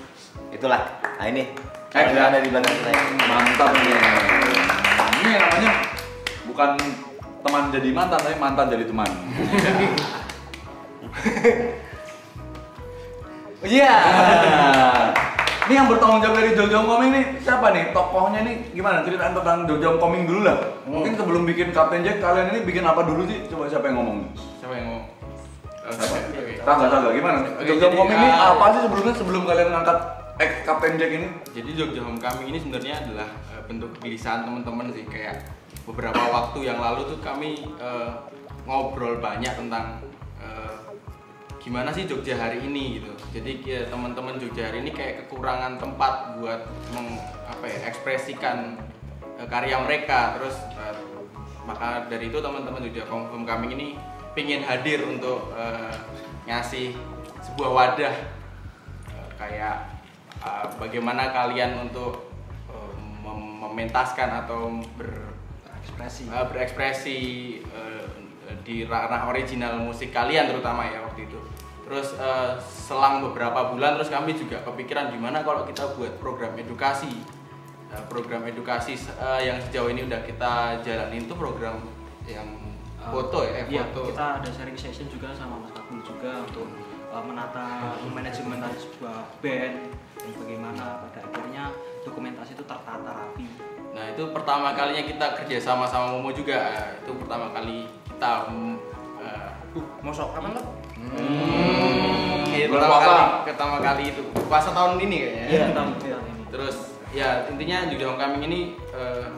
Itulah. Nah ini. Eh, yang ada di belakang saya. Mantap nih. Ini namanya. Bukan teman jadi mantan, tapi mantan jadi teman. Iya. Ini yang bertanggung jawab dari Jogja Coming ini siapa nih? Tokohnya nih gimana? Ceritain tentang Jogja Coming dulu lah. Mungkin sebelum bikin Kapten Jack, kalian ini bikin apa dulu sih? Coba siapa yang ngomong? Siapa yang ngomong? Siapa? Oke. Tangga, tangga, gimana? Oke, Jogja jadi, Coming ini uh, apa sih sebelumnya sebelum kalian ngangkat ex Kapten Jack ini? Jadi Jogja Homecoming ini sebenarnya adalah eh, bentuk kegelisahan teman-teman sih kayak beberapa waktu yang lalu tuh kami eh, ngobrol banyak tentang eh, gimana sih Jogja hari ini gitu. Jadi ya, teman-teman Jogja hari ini kayak kekurangan tempat buat meng, apa ya, ekspresikan eh, karya mereka. Terus eh, maka dari itu teman-teman Jogja Homecoming ini pingin hadir untuk eh, ngasih sebuah wadah Eh, kayak uh, bagaimana kalian untuk uh, mem- mementaskan atau berekspresi. Berekspresi uh, di ranah original musik kalian terutama ya waktu itu. Terus uh, selang beberapa bulan terus kami juga kepikiran gimana kalau kita buat program edukasi. Uh, program edukasi uh, yang sejauh ini udah kita jalanin itu program yang foto ya, eh, Iya, foto. kita ada sharing session juga sama Mas Kabul juga untuk uh, menata manajemen dari sebuah band dan bagaimana pada akhirnya dokumentasi itu tertata rapi. Nah itu pertama kalinya kita kerja sama sama Momo juga. Eh, Itu pertama kali kita eh, Mau sok kapan lo? hmm, itu Bulan pertama kali pertama kali itu puasa tahun ini kayaknya. Iya, tahun tahun ini. Terus ya intinya Jogja Homecoming ini eh,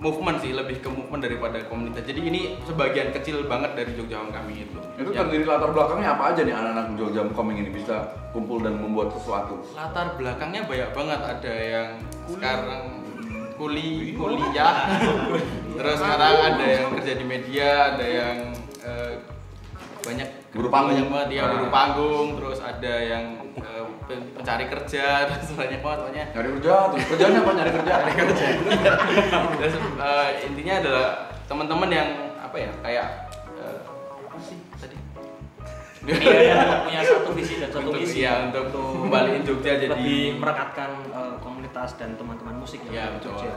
movement sih lebih ke movement daripada komunitas. Jadi ini sebagian kecil banget dari Jogja Homecoming itu. Itu Yang terdiri latar belakangnya apa aja nih anak-anak Jogja Coming ini bisa kumpul dan membuat sesuatu? latar belakangnya banyak banget ada yang sekarang kuli kuliah terus sekarang ada yang kerja di media ada yang eh, banyak Buru panggung. banyak banget ya Ah. buru panggung terus ada yang eh, pen- pencari kerja terus banyak banget pokoknya Nyari kerja, terus kerjanya apa? Nyari kerja. Nyari kerja. terus eh, intinya adalah teman-teman yang apa ya kayak eh, apa sih tadi Iya, punya satu visi dan satu untuk misi ya untuk kembaliin Jogja jadi merekatkan uh, komunitas dan teman-teman musik ya yang ada di betul Jogja. Ya,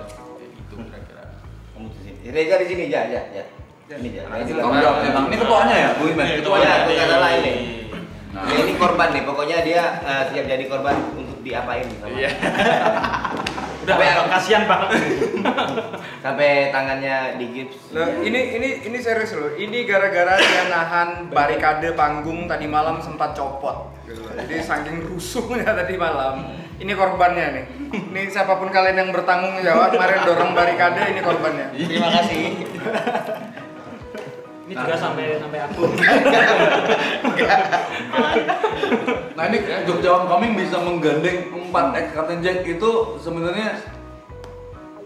itu kira-kira Kamu di sini. Reza di sini, ya, ya, ya. Ini ya. Nah, ini ya, Bang. Ini ketuanya ya, Bu Iman? Iya, Ketuanya, bukan salah ini. Nah. Ini korban nih, pokoknya dia eh, siap jadi korban untuk diapain sama. Iya. Udah, Sampai- Bang, kasihan banget. Sampai tangannya digips. Loh, ini ini ini serius loh. Ini gara-gara dia nahan barikade panggung tadi malam sempat copot. Gitu. Jadi saking rusuhnya tadi malam. Ini korbannya nih. Ini siapa pun kalian yang bertanggung jawab kemarin dorong barikade ini korbannya. Terima kasih. Ini juga sampai sampai aku. Nah ini Jogja Homecoming bisa menggandeng 4 ex Captain Jack itu sebenarnya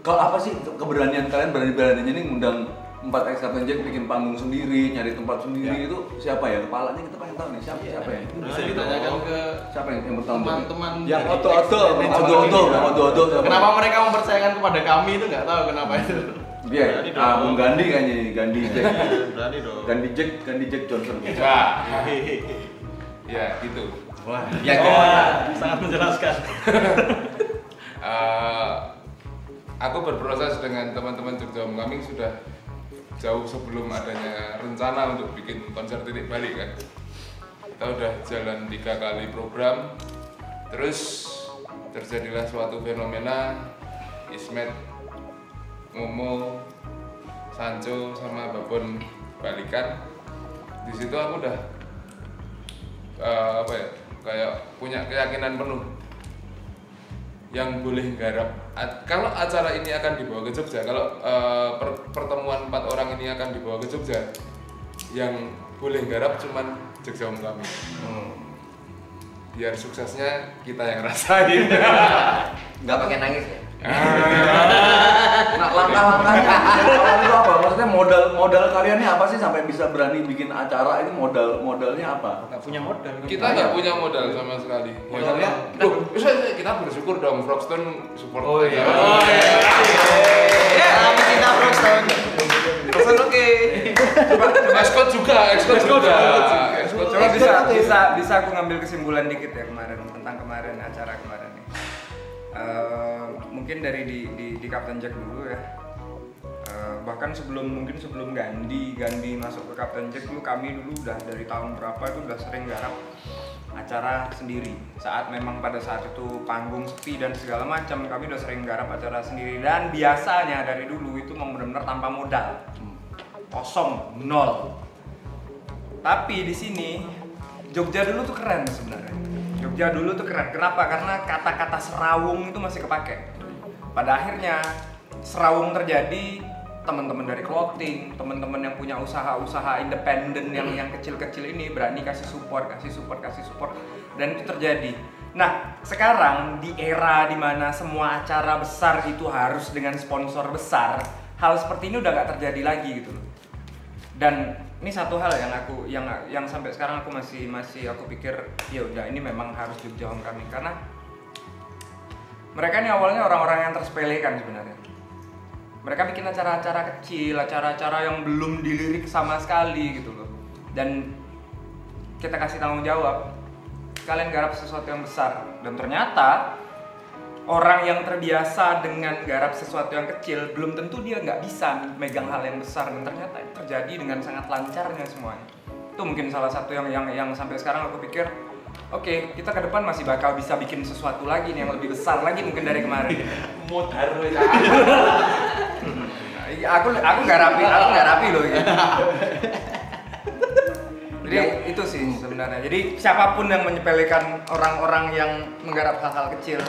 kalau apa sih keberanian kalian berani-beraninya ini ngundang 4 ex Jack bikin panggung sendiri, nyari tempat sendiri itu siapa ya? Kepalanya kita pengen tahu nih siapa siapa ya? Itu bisa ditanyakan ke Siapa yang, yang bertanggung jawab? teman-teman Yang ex- yang oto-oto, yang oto-oto siapa? Kenapa mereka mempercayakan kepada kami itu nggak tahu kenapa itu. Dia, Berani ah, Bung Gandhi kayaknya ini, Gandhi Jack. Berani dong. Gandhi Jack, Gandhi Jack Johnson. Wah. ya gitu. Wah, Ya, ya sangat menjelaskan. Eh, aku berproses dengan teman-teman Jogja Homecoming sudah jauh sebelum adanya rencana untuk bikin konser titik balik kan. Kita udah jalan tiga kali program, terus terjadilah suatu fenomena Ismet, Momo, Sancho sama Babon balikan. Di situ aku udah eh, apa ya kayak punya keyakinan penuh yang boleh garap. Kalau acara ini akan dibawa ke Jogja kalau eh, per- pertemuan empat orang ini akan dibawa ke Jogja yang boleh garap cuman Jogja kami. Biar suksesnya kita yang rasain. Nggak pakai nangis ya. Nah, langkah-langkahnya itu apa? Maksudnya modal modal kalian ini apa sih sampai bisa berani bikin acara ini modal modalnya apa? Nggak punya modal. kita nggak punya modal sama sekali modalnya Loh, bisa kita bersyukur dong Frogstone support Oh iya. kita. Oh iya. Ya, kami cinta Brookston. Brookston oke. Escort juga, escort juga. Coba bisa bisa bisa aku ngambil kesimpulan dikit ya kemarin tentang kemarin acara kemarin nih. Eh, mungkin dari di di, di Captain Jack dulu ya. Eh, bahkan sebelum mungkin sebelum Gandhi Gandhi masuk ke Captain Jack dulu kami dulu udah dari tahun berapa itu udah sering garap acara sendiri. Saat memang pada saat itu panggung sepi dan segala macam kami udah sering garap acara sendiri. Dan biasanya dari dulu itu memang benar-benar tanpa modal. Kosong nol. Tapi di sini Jogja dulu tuh keren sebenarnya Jogja dulu tuh keren kenapa karena kata-kata serawung itu masih kepake pada akhirnya serawung terjadi teman-teman dari clothing, teman-teman yang punya usaha-usaha independen yang yang kecil-kecil ini berani kasih support, kasih support, kasih support dan itu terjadi. Nah, sekarang di era di mana semua acara besar itu harus dengan sponsor besar, hal seperti ini udah gak terjadi lagi gitu. Dan ini satu hal yang aku yang yang sampai sekarang aku masih masih aku pikir ya udah ini memang harus Jogja Homecoming karena mereka ini awalnya orang-orang yang tersepelekan sebenarnya mereka bikin acara-acara kecil, acara-acara yang belum dilirik sama sekali gitu loh. Dan kita kasih tanggung jawab, kalian garap sesuatu yang besar. Dan ternyata orang yang terbiasa dengan garap sesuatu yang kecil belum tentu dia nggak bisa megang hal yang besar dan ternyata itu terjadi dengan sangat lancarnya semuanya. Itu mungkin salah satu yang yang yang sampai sekarang aku pikir Oke, kita ke depan masih bakal bisa bikin sesuatu lagi nih yang lebih besar lagi mungkin dari kemarin. Wes. Iya, aku aku nggak rapi, aku nggak rapi loh ya. Jadi itu sih sebenarnya. Jadi siapa pun yang menyepelekan orang-orang yang menggarap hal-hal kecil,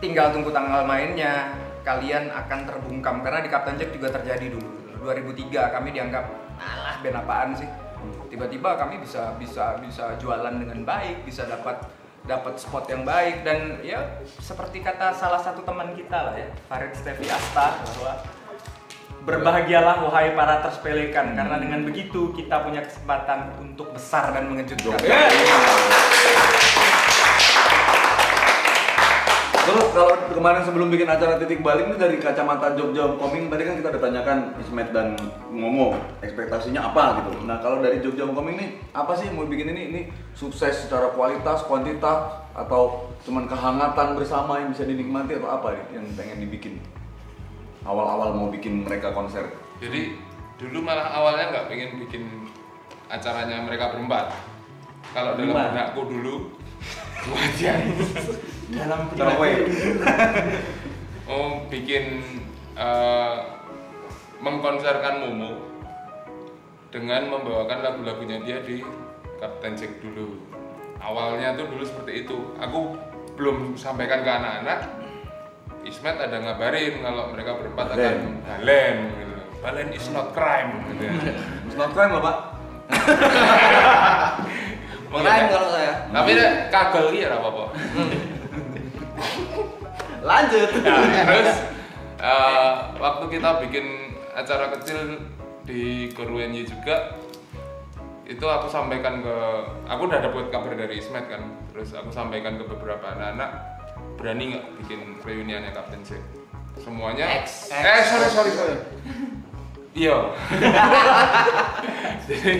tinggal tunggu tanggal mainnya. Kalian akan terbungkam karena di Captain Jack juga terjadi dulu. 2003 kami dianggap alah band apaan sih. Tiba-tiba kami bisa bisa bisa jualan dengan baik, bisa dapat dapat spot yang baik dan ya seperti kata salah satu teman kita lah ya Farid Stevi Asta bahwa berbahagialah wahai para tersepelekan karena dengan begitu kita punya kesempatan untuk besar dan mengejutkan. Terus kalau kemarin sebelum bikin acara titik balik ini dari kacamata Jogja Homecoming tadi kan kita udah tanyakan Ismet dan ngomong ekspektasinya apa gitu. Nah kalau dari Jogja Homecoming nih apa sih mau bikin ini? Ini sukses secara kualitas, kuantitas atau cuman kehangatan bersama yang bisa dinikmati atau apa yang pengen dibikin? Awal-awal mau bikin mereka konser. Jadi dulu malah awalnya nggak pengen bikin acaranya mereka berempat. Kalau dalam benakku dulu wajar Dalam mau bikin eh, mengkonserkan Momo dengan membawakan lagu-lagunya dia di Captain Jack dulu. Awalnya tuh dulu seperti itu. Aku belum sampaikan ke anak-anak. Ismet ada ngabarin kalau mereka berempat akan balen. Gitu. Balen is not crime. Gitu. ya. It's not crime loh pak. Pengen kalau saya. Tapi kagel gitu apa-apa. Lanjut. Nah, terus eh, waktu kita bikin acara kecil di Goruenyi juga itu aku sampaikan ke aku udah dapat kabar dari Ismet kan terus aku sampaikan ke beberapa anak-anak berani nggak bikin reuniannya Captain Jack semuanya X. eh sorry sorry sorry iya jadi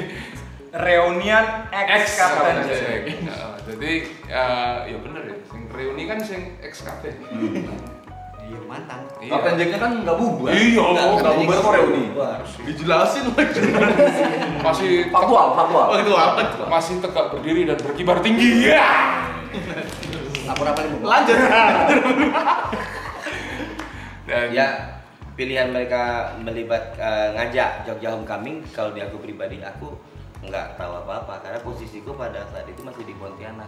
Reunian X Captain Captain Jack. Jack. Nah, jadi eh, ya bener ya reuni kan sing ex Captain Iya mantan. Iya. Captain Jack-nya kan nggak bubar. Iya, nggak bubar kok reuni. Bubar. Dijelasin lagi. masih Faktual, faktual. masih tegak berdiri dan berkibar tinggi ya Aku rapalin buku. Lanjut. dan Ya pilihan mereka melibat eh, ngajak Jogja Homecoming kalau di aku pribadi aku nggak tahu apa-apa karena posisiku pada saat itu masih di Pontianak.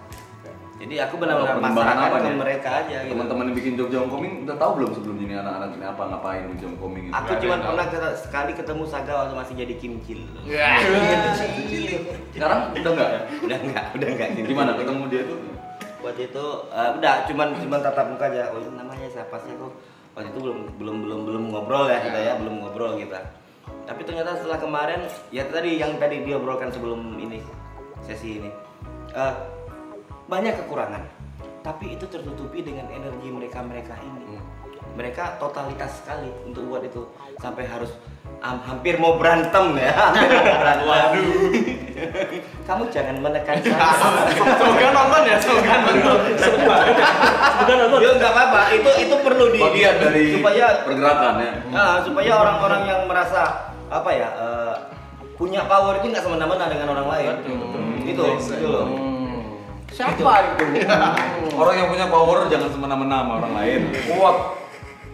Jadi aku benar-benar pasrahkan ke nih? mereka aja gitu. Teman-teman yang bikin Jogja Homecoming udah tahu belum sebelumnya ini anak-anak ini apa ngapain Jogja Homecoming itu? Aku cuma pernah keta- sekali ketemu Saga waktu masih jadi kimcil. Sekarang udah enggak ya? udah enggak, udah enggak. Gimana ketemu dia tuh? Waktu itu eh, udah cuman cuman tatap muka aja. Oh ini namanya siapa sih aku? Waktu itu belum belum belum belum ngobrol ya kita ya, belum ngobrol kita. Tapi ternyata setelah kemarin ya tadi yang tadi dia obrolkan sebelum ini sesi ini. eh, banyak kekurangan. Tapi itu tertutupi dengan energi mereka-mereka ini. Mereka totalitas sekali untuk buat itu sampai harus am- hampir mau berantem ya. Hampir mau berantem. kamu jangan menekan saya. Semoga nonton ya, semoga nonton. Nonton. Ya nggak apa-apa, itu itu perlu di Bagian dari supaya pergerakan ya. ah, supaya orang-orang yang merasa apa ya eh, punya power itu nggak semena-mena dengan orang lain. Itu, itu loh. Siapa itu? Orang yang punya power jangan semena-mena sama orang lain. Kuat.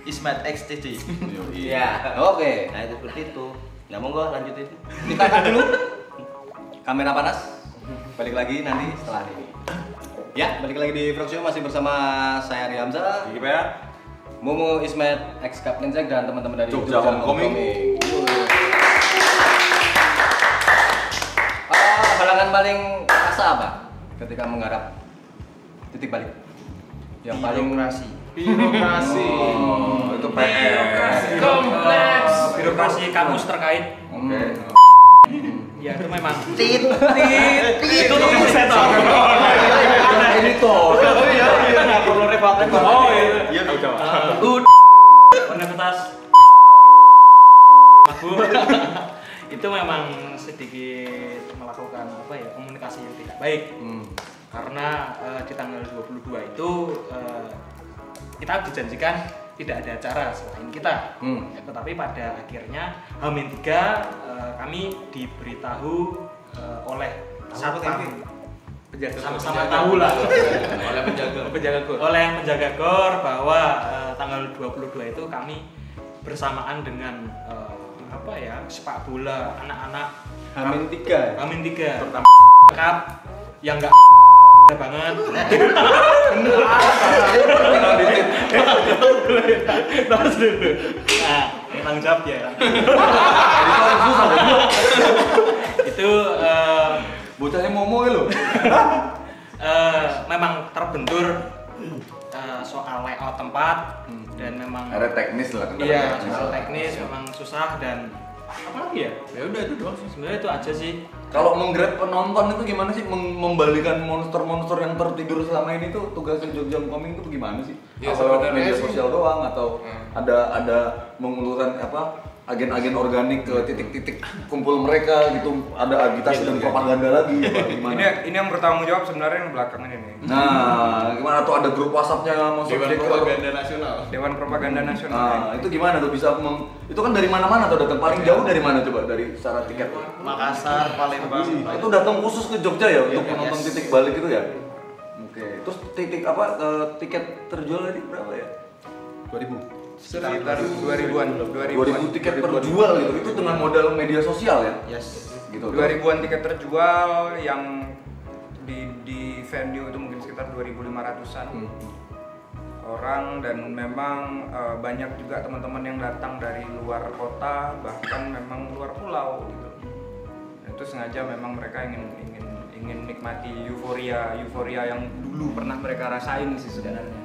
Ismet XTD. Iya. Oke. Nah itu seperti itu. Nah monggo lanjutin. Kita dulu. Kamera panas. Balik lagi nanti setelah ini. Ya, balik lagi di Frog Show masih bersama saya Ri Hamzah, GPR. Momo Ismet, ex Kapten Jack dan teman-teman dari Jogja Homecoming. Ah, halangan paling rasa apa ketika menggarap titik balik? Yang paling Birokrasi. Birokrasi. Oh, itu PR. Kompleks. Birokrasi kamus terkait. Oke. Ya itu memang. Tit, Itu tuh setor. Ini tuh. Iya iya. Nggak perlu repot-repot. Oh iya. Iya, coba. Universitas aku itu memang sedikit melakukan apa ya komunikasi yang tidak baik. Karena eh, di tanggal 22 itu eh, kita dijanjikan tidak ada acara selain kita. Hmm. Ya, tetapi pada akhirnya Hamin 3 eh, kami diberitahu eh, oleh satpam. Penjaga sama-sama tahu lah. Oleh penjaga. penjaga gor. Oleh penjaga gor bahwa eh, tanggal 22 itu kami bersamaan dengan eh, apa ya sepak bola anak-anak. Hamin tiga. Amin 3 cup yang enggak banget. Terus dulu nah tanggung jawab ya itu eh, Bocahnya momo lo. eh, memang terbentur eh, soal layout tempat dan memang Ada teknis lah iya soal teknis memang susah dan apa lagi ya Ya udah itu doang sih. sebenarnya itu aja sih Kalau menggrab penonton itu gimana sih Mem- membalikan monster-monster yang tertidur selama ini tuh tugasnya Jogja Coming itu gimana sih? Ya, Apa media sosial doang atau Hmm. ada ada mengulurkan apa agen-agen organik ke titik-titik kumpul mereka gitu ada agitasi dan propaganda lagi apa gimana? Ini ini yang bertanggung jawab sebenarnya yang belakangan ini. Nah, gimana tuh ada grup WhatsApp-nya Monster Dewan? Propaganda Nasional. Dewan Propaganda Nasional. Nah, itu gimana tuh bisa meng, itu kan dari mana-mana tuh datang paling jauh dari mana coba dari secara tiket? Makassar, Palembang. Itu datang khusus ke Jogja ya untuk Iya, menonton yes. titik balik itu ya? Oke. Terus titik apa eh, tiket terjual tadi berapa ya? 2000. Sekitar 2000-an, 2000-an. 2000 tiket terjual gitu. Itu dengan modal media sosial ya? Yes. Gitu. 2000-an tiket terjual yang di di venue itu mungkin sekitar 2500-an Hmm. orang dan memang eh, banyak juga teman-teman yang datang dari luar kota bahkan memang luar pulau gitu. Itu sengaja memang mereka ingin ingin ingin nikmati euforia euforia yang dulu pernah mereka rasain sih sebenarnya.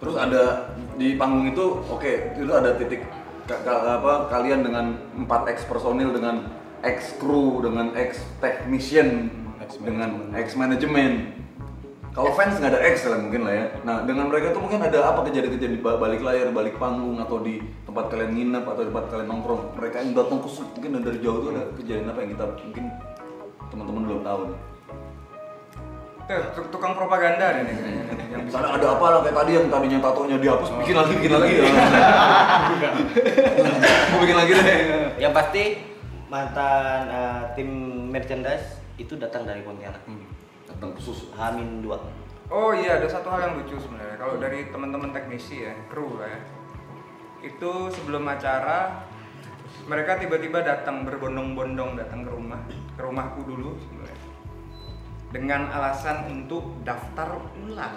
Terus ada di panggung itu, oke, itu ada titik apa kalian dengan 4 X personil dengan X kru dengan X technician dengan X manajemen. Kalau fans nggak ada X lah mungkin lah ya. Nah dengan mereka tuh mungkin ada apa kejadian-kejadian di ba- balik layar, balik panggung atau di tempat kalian nginep atau di tempat kalian nongkrong. Mereka yang datang khusus mungkin dari jauh tuh ada kejadian apa yang kita mungkin teman-teman belum tahu nih. Tukang propaganda nih yang bisa Misalnya ada apa lah kayak tadi yang tadinya tatonya dihapus, bikin lagi, bikin lagi ya. Mau bikin lagi deh. Yang pasti mantan eh, tim merchandise itu datang dari Pontianak. Datang khusus. Hamin 2. Oh iya, ada satu hal yang lucu sebenarnya. Kalau dari teman-teman teknisi ya, kru lah ya. Itu sebelum acara mereka tiba-tiba datang berbondong-bondong datang ke rumah, ke rumahku dulu. Dengan alasan untuk daftar ulang.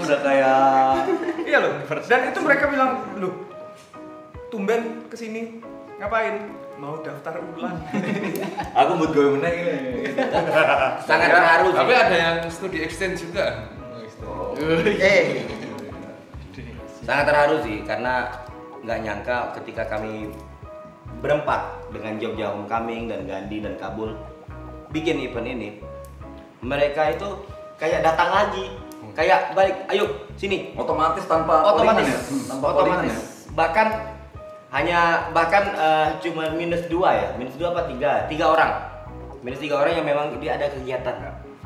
Udah kayak iya loh. Dan itu mereka bilang, "Loh, tumben ke sini ngapain? Mau daftar ulang." aku buat gue menang ini. Sangat Ya, terharu sih. Tapi ada yang studi extend juga. Eh. Sangat terharu sih karena nggak nyangka ketika kami berempat dengan Jogja Homecoming dan Gandhi dan Kabul bikin event ini mereka itu kayak datang lagi kayak balik ayo sini Otomatis tanpa otomatis ya? Tanpa otomatis ya? bahkan hanya bahkan eh, cuma minus dua ya minus dua apa tiga tiga orang minus tiga orang yang memang dia ada kegiatan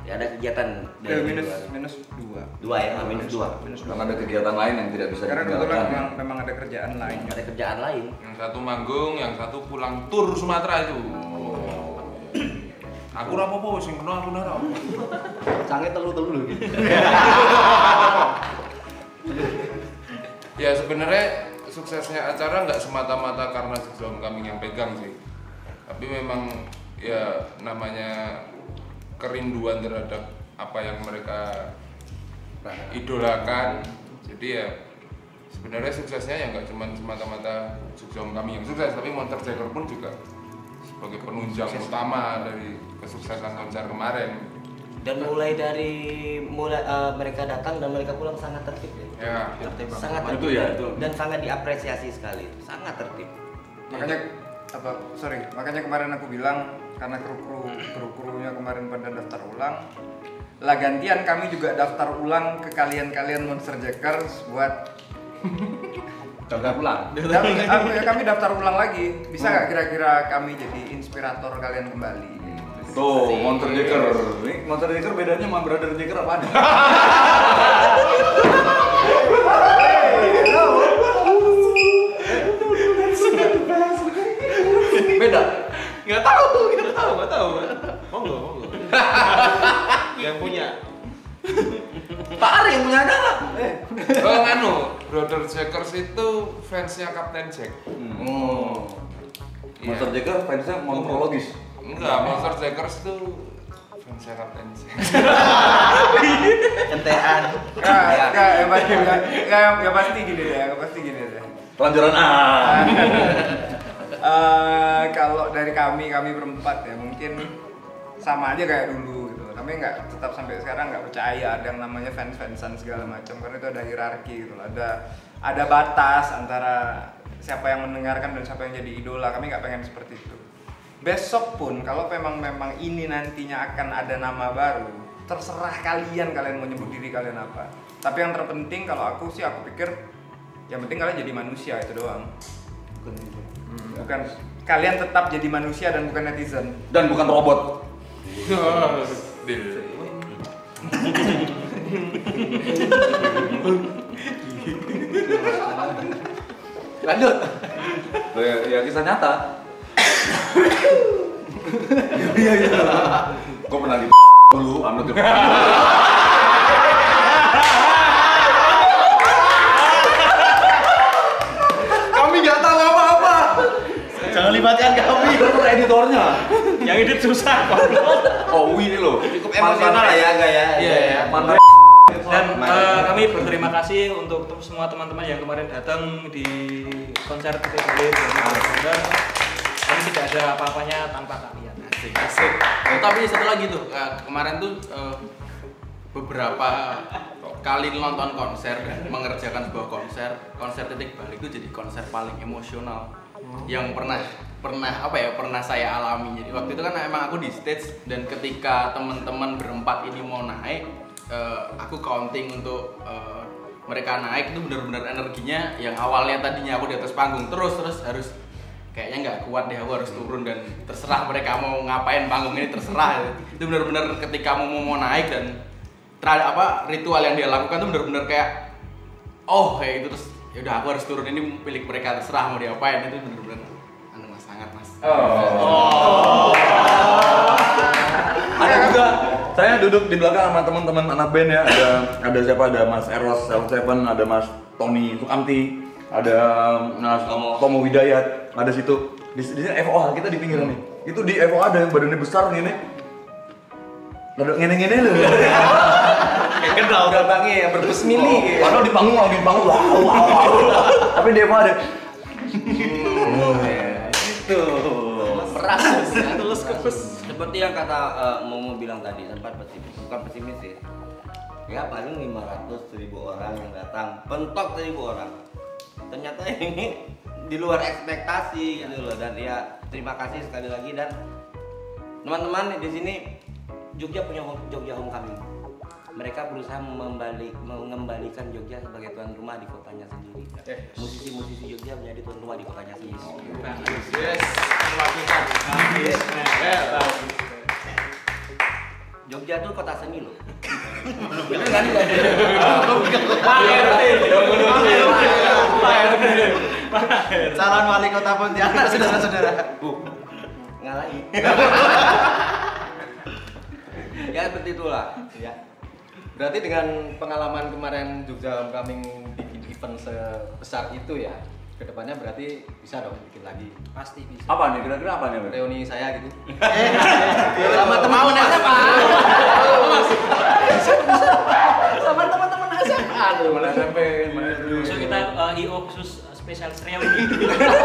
dia ada kegiatan Eh, minus luar. minus dua. dua ya ah, minus dua Minus dua. Karena ada kegiatan lain yang tidak bisa Karena kebetulan ditinggalkan. memang, memang ada kerjaan lain. ada kerjaan lain Yang satu manggung, yang satu pulang tur Sumatera itu. Aku ora apa-apa sing kena aku ora. sange telu telu gitu Ya sebenarnya suksesnya acara nggak semata-mata karena Jogja Homecoming yang pegang sih. Tapi memang ya namanya kerinduan terhadap apa yang mereka idolakan. Jadi ya sebenarnya suksesnya ya nggak cuma semata-mata Jogja Homecoming yang sukses, tapi Monster Jacker pun juga sebagai penunjang utama dari kesuksesan konser kemarin. dan mulai dari mulai eh, mereka datang dan mereka pulang sangat tertib ya. Ya, sangat Itu tertib ya, itu. dan sangat diapresiasi sekali sangat tertib. Makanya apa sorry, makanya kemarin aku bilang karena kru-kru kru-krunya kemarin pada daftar ulang lah gantian kami juga daftar ulang ke kalian-kalian Monster Jackers buat Jaga pulang. Dan, aku- ya, kami daftar ulang lagi. Bisa nggak kira-kira kami jadi inspirator kalian kembali? Tuh, Monster Jacker. Ini Monster Jacker bedanya sama Brother Jacker apa ada? Beda. Nggak tahu, nggak tahu, nggak tahu. Monggo, monggo. Yang punya. Pak Ari yang punya acara. Eh. Oh nganu, Brother Jackers itu fansnya Kapten Jack. Oh. Iya. Monster Jacker fansnya monologis. Enggak, Monster Jackers itu fansnya Kapten Jack. entean Nggak, nggak, ya pasti, ya pasti gini deh, ya pasti gini deh. Kelanjuran A. Eh, kalau dari kami, kami berempat ya mungkin sama aja kayak dulu gitu. Kami nggak tetap sampai sekarang nggak percaya ada yang namanya fans-fansan segala macam karena itu ada hierarki gitu. loh. Ada ada batas antara siapa yang mendengarkan dan siapa yang jadi idola. Kami nggak pengen seperti itu. Besok pun kalau memang memang ini nantinya akan ada nama baru, terserah kalian kalian mau nyebut diri kalian apa. Tapi yang terpenting kalau aku sih aku pikir yang penting kalian jadi manusia itu doang. Bukan kalian tetap jadi manusia dan bukan netizen. Dan bukan robot. Lanjut. Ya, ya kisah nyata. Iya iya. Gue pernah di dulu, not the Kami nggak tahu apa-apa. jangan libatkan kami pernah editornya. Yang edit susah. Oh, ini loh. cukup emosional ya enggak ya Iya, iya. Mantan. Dan eh, kami berterima kasih untuk semua teman-teman yang kemarin datang di konser TTB dan kami tidak ada apa-apanya tanpa kalian. Asik, asik. Oh, tapi satu lagi tuh, eh, kemarin tuh eh, beberapa kali nonton konser dan mengerjakan sebuah konser, konser titik balik itu jadi konser paling emosional yang pernah pernah apa ya pernah saya alami. Jadi waktu itu kan emang aku di stage dan ketika teman-teman berempat ini mau naik, eh, aku counting untuk eh, mereka naik itu benar-benar energinya yang awalnya tadinya aku di atas panggung terus terus harus kayaknya nggak kuat deh aku harus turun dan terserah mereka mau ngapain panggung ini terserah. Itu benar-benar ketika mau mau naik dan tra- apa ritual yang dia lakukan tuh benar-benar kayak oh kayak gitu. Terus ya udah aku harus turun ini milik mereka terserah mau diapain. Itu benar-benar anu mas sangat mas. Ada juga saya duduk di belakang sama teman-teman anak band ya. Ada ada siapa? Ada Mas Eros Seven, ada Mas Tony Sukamti, ada Mas Tomo, Widayat, ada situ. Di, di sini FOA kita di pinggiran nih. Itu di FOA ada yang badannya besar gini. Rada ngene-ngene loh. kayak kenal gerbangnya yang berbes mili Padahal di panggung lagi di panggung wow, wow, wow. Tapi di FOA ada. itu Beras, tulus kepes. Seperti yang kata eh, Momo bilang tadi sempat pesimis bukan pesimis sih. Ya paling 500 ribu orang yang datang pentok seribu orang. Ternyata ini di luar ekspektasi gitu loh dan ya terima kasih sekali lagi dan teman-teman di sini Jogja punya Jogja Homecoming mereka berusaha membalik, mengembalikan Jogja sebagai tuan rumah di kotanya sendiri musisi-musisi Jogja menjadi tuan rumah di kotanya sendiri Yes, ya, bagus. Jogja tuh kota seni loh. Calon wali kota Pontianak, saudara-saudara. Ngalahin. ya seperti itulah. Ya. Berarti dengan pengalaman kemarin Jogja Homecoming bikin event sebesar itu ya, ke depannya berarti bisa dong bikin lagi Pasti bisa. Apa nih? Kira-kira apa nih? Reuni saya gitu. Eh, sama teman-teman SMA. Sama teman-teman SMA. Mana SMP, mana dulu. Besok kita eh, IO khusus spesial reuni.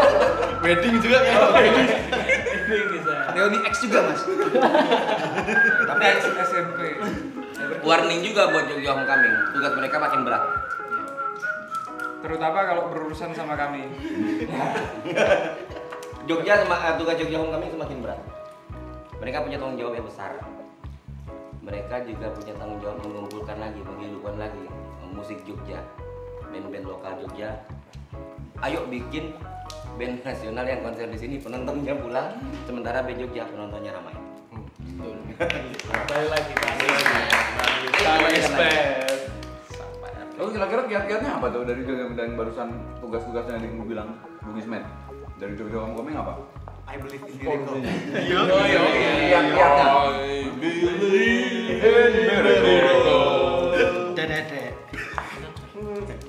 Wedding juga ya. Bisa. Reuni X juga mas. Tapi SMP. Warning juga buat Jogja Homecoming. Tugas mereka makin berat. Terutama kalau berurusan sama kami. Jogja sama eh, tugas Jogja Homecoming semakin berat. Mereka punya tanggung jawab yang besar. Mereka juga punya tanggung jawab mengumpulkan lagi, menghidupkan lagi musik Jogja, band-band lokal Jogja. Ayo bikin band nasional yang konser di sini penontonnya pulang, sementara band Jogja penontonnya ramai. Kembali lagi tadi. Lalu kira-kira kiat-kiatnya apa tuh dari Jogja dan barusan tugas-tugasnya yang kamu bilang Bung Ismet dari Jogja Homecoming apa? I believe in miracle. Kiat-kiatnya. I believe in miracle. Dedede.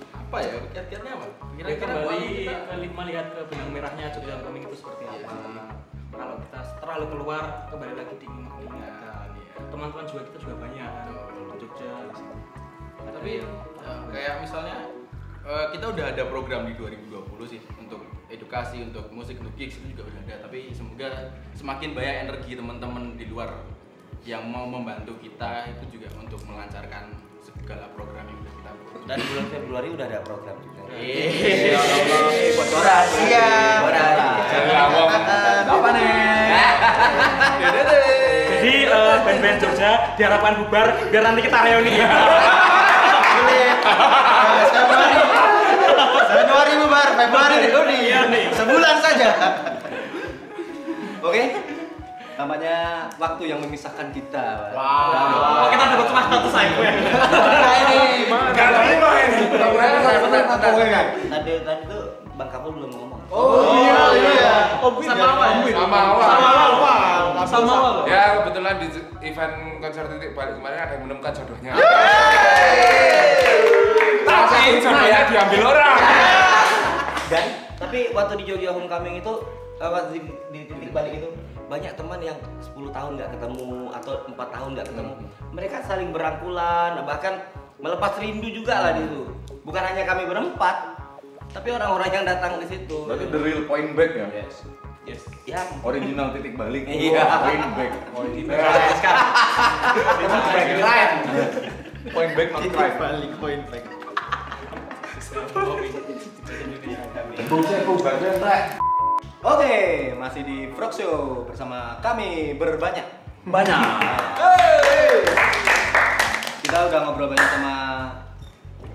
Apa ya? Kiat-kiatnya apa? Kita Kira-kira kembali buat kita ke- melihat ke benang merahnya Jogja Homecoming itu seperti apa. Kalau kita terlalu keluar, kembali lagi diingat-ingat. Teman-teman juga kita juga banyak. Tapi eh, kayak misalnya eh, kita udah ada program di 2020 sih untuk edukasi untuk musik untuk gigs itu juga udah ada tapi semoga semakin banyak energi teman-teman di luar yang mau membantu kita itu juga untuk melancarkan segala program yang udah kita buat. Dan bulan Februari udah ada program juga. Iya. Bocoran. Iya. Bocoran. Jangan ngomong. Apa nih? Jadi eh, band-band Jogja diharapkan bubar biar nanti kita reuni. Januari. Januari bubar, Februari reuni. Sebulan saja. Oke. Namanya waktu yang memisahkan kita. Wow. Oh, kita dapat cuma satu saya. Nah ini. Gak terima ini. Tadi tadi tuh Bang Kapul belum ngomong. Oh iya iya. Sama awal. Sama awal. Sama awal. Sama awal. Ya kebetulan di event konser titik balik kemarin ada yang menemukan jodohnya. Tapi jodohnya diambil orang. Dan tapi waktu di Jogja Homecoming itu waktu di, di titik balik itu banyak teman yang 10 tahun nggak ketemu atau empat tahun nggak ketemu. Mereka saling berangkulan, bahkan melepas rindu juga lah di situ. Bukan hanya kami berempat, tapi orang-orang yang datang di situ. Berarti the real point back ya? Yes. Ya, Original titik balik. Iya. Point back. Point Point back not crime. Balik point back. Oke, masih di Frog Show bersama kami berbanyak. Banyak. Kita udah ngobrol banyak sama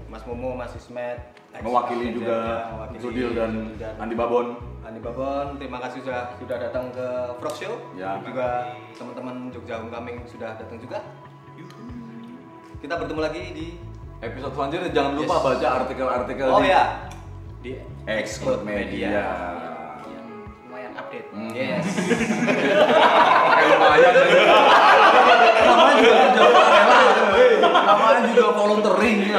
Mas Momo, Mas Ismet, Mewakili juga mewakili Zudil dan dan Andi Babon. Andi Babon. Terima kasih sudah sudah datang ke Frog Show. Ya. Juga teman-teman Jogja Homecoming sudah datang juga. Kita bertemu lagi di Episode selanjutnya jangan lupa Yes. baca artikel-artikel Oh di ya di Expert Media. Yang lumayan update. Hmm. Yes. Kayak lumayan. Namanya juga kerja rela. Namanya juga volunteering ya.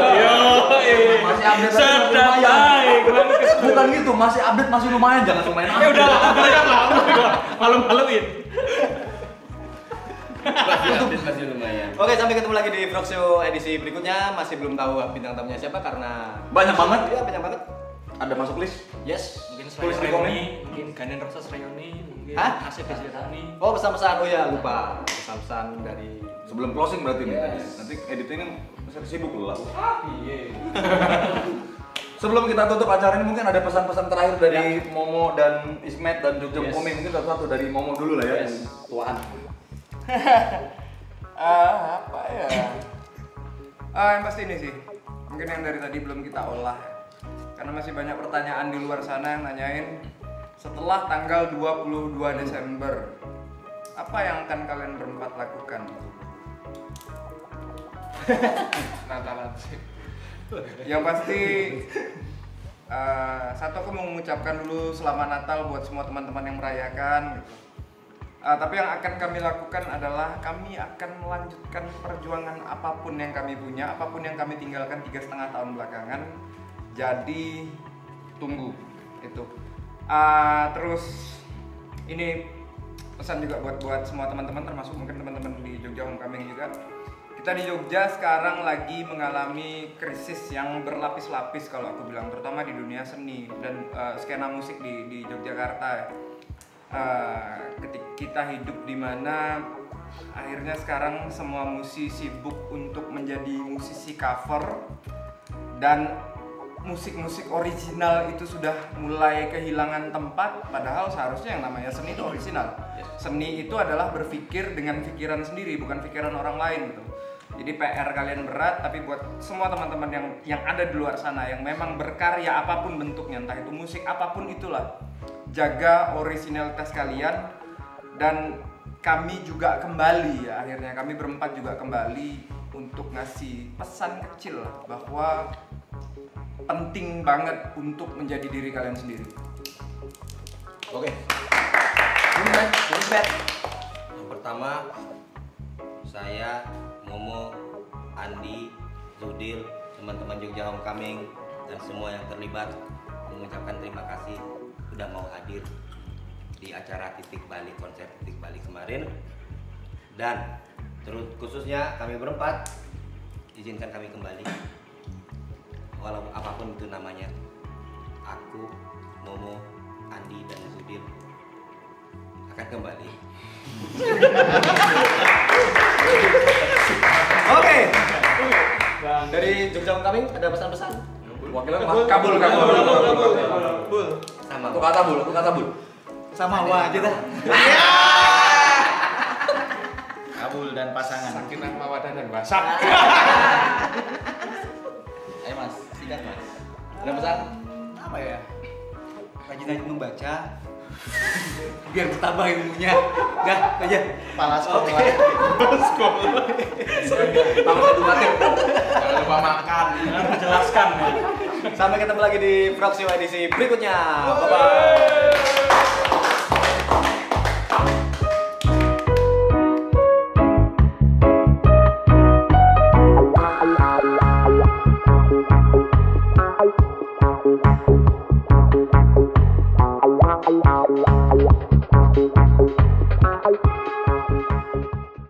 Masih update aja masih Sedap lumayan. baik. Bukan gitu, masih update masih lumayan, jangan lumayan. Ya udah, mereka malu-maluin. Masih lumayan. Oke, sampai ketemu lagi di Frog Show edisi berikutnya. Masih belum tahu bintang tamunya siapa karena Banyak banget. Iya, banyak banget. Ada masuk list. Yes. Mungkin Tulis di komen. reuni, mungkin Ganen Rosas reuni, mungkin Hah? ACB reuni. Oh, pesan-pesan. Oh ya, lupa. Pesan-pesan dari Sebelum closing berarti nih. Yes. Nanti editingnya masih sibuk lu lah. Sebelum kita tutup acara ini mungkin ada pesan-pesan terakhir dari Momo dan Ismet dan Jogja Yes. Mungkin satu-satu dari Momo dulu lah ya. Yes. Tuaan. Ah, apa ya? Ah, yang pasti ini sih. Mungkin yang dari tadi belum kita olah. Karena masih banyak pertanyaan di luar sana yang nanyain setelah tanggal 22 Desember apa yang akan kalian berempat lakukan? Natalan sih. Yang pasti eh, satu aku mau mengucapkan dulu selamat Natal buat semua teman-teman yang merayakan. Gitu. Eh, tapi yang akan kami lakukan adalah kami akan melanjutkan perjuangan apa pun yang kami punya, apa pun yang kami tinggalkan tiga setengah tahun belakangan. Jadi tunggu itu. Eh, terus ini pesan juga buat buat semua teman-teman termasuk mungkin teman-teman di Jogja Homecoming juga kita di Jogja sekarang lagi mengalami krisis yang berlapis-lapis kalau aku bilang terutama di dunia seni dan eh, skena musik di di Yogyakarta ya. Eh, ketika kita hidup di mana akhirnya sekarang semua musisi sibuk untuk menjadi musisi cover dan musik-musik original itu sudah mulai kehilangan tempat padahal seharusnya yang namanya seni itu original. Seni itu adalah berpikir dengan pikiran sendiri bukan pikiran orang lain gitu. Jadi PR kalian berat tapi buat semua teman-teman yang yang ada di luar sana yang memang berkarya apa pun bentuknya entah itu musik apa pun itulah jaga originalitas kalian dan kami juga kembali ya akhirnya kami berempat juga kembali untuk ngasih pesan kecil bahwa penting banget untuk menjadi diri kalian sendiri. Oke. Bumbet. Yang pertama saya Momo, Andi, Zudil, teman-teman Jogja Homecoming dan semua yang terlibat mengucapkan terima kasih sudah mau hadir di acara titik balik konser titik balik kemarin dan terus khususnya kami berempat izinkan kami kembali walau apa pun itu namanya aku Momo Andi dan Zudil akan kembali Oke. Dari Jogja Homecoming ada pesan-pesan? Wakilnya Kabul, kabul, kabul. Kata bul, aku kata bul. Sama wah aja dah. Kabul dan pasangan. Sakinah mawadah dan basak. ayo mas singkat mas Ada pesan? apa ya rajin-rajin membaca biar bertambah ilmunya dah aja Kepala sekolah. Tamat satu makin. Jangan lupa makan. Jangan menjelaskan ya. Sampai ketemu lagi di Proxio edisi berikutnya. Bye bye.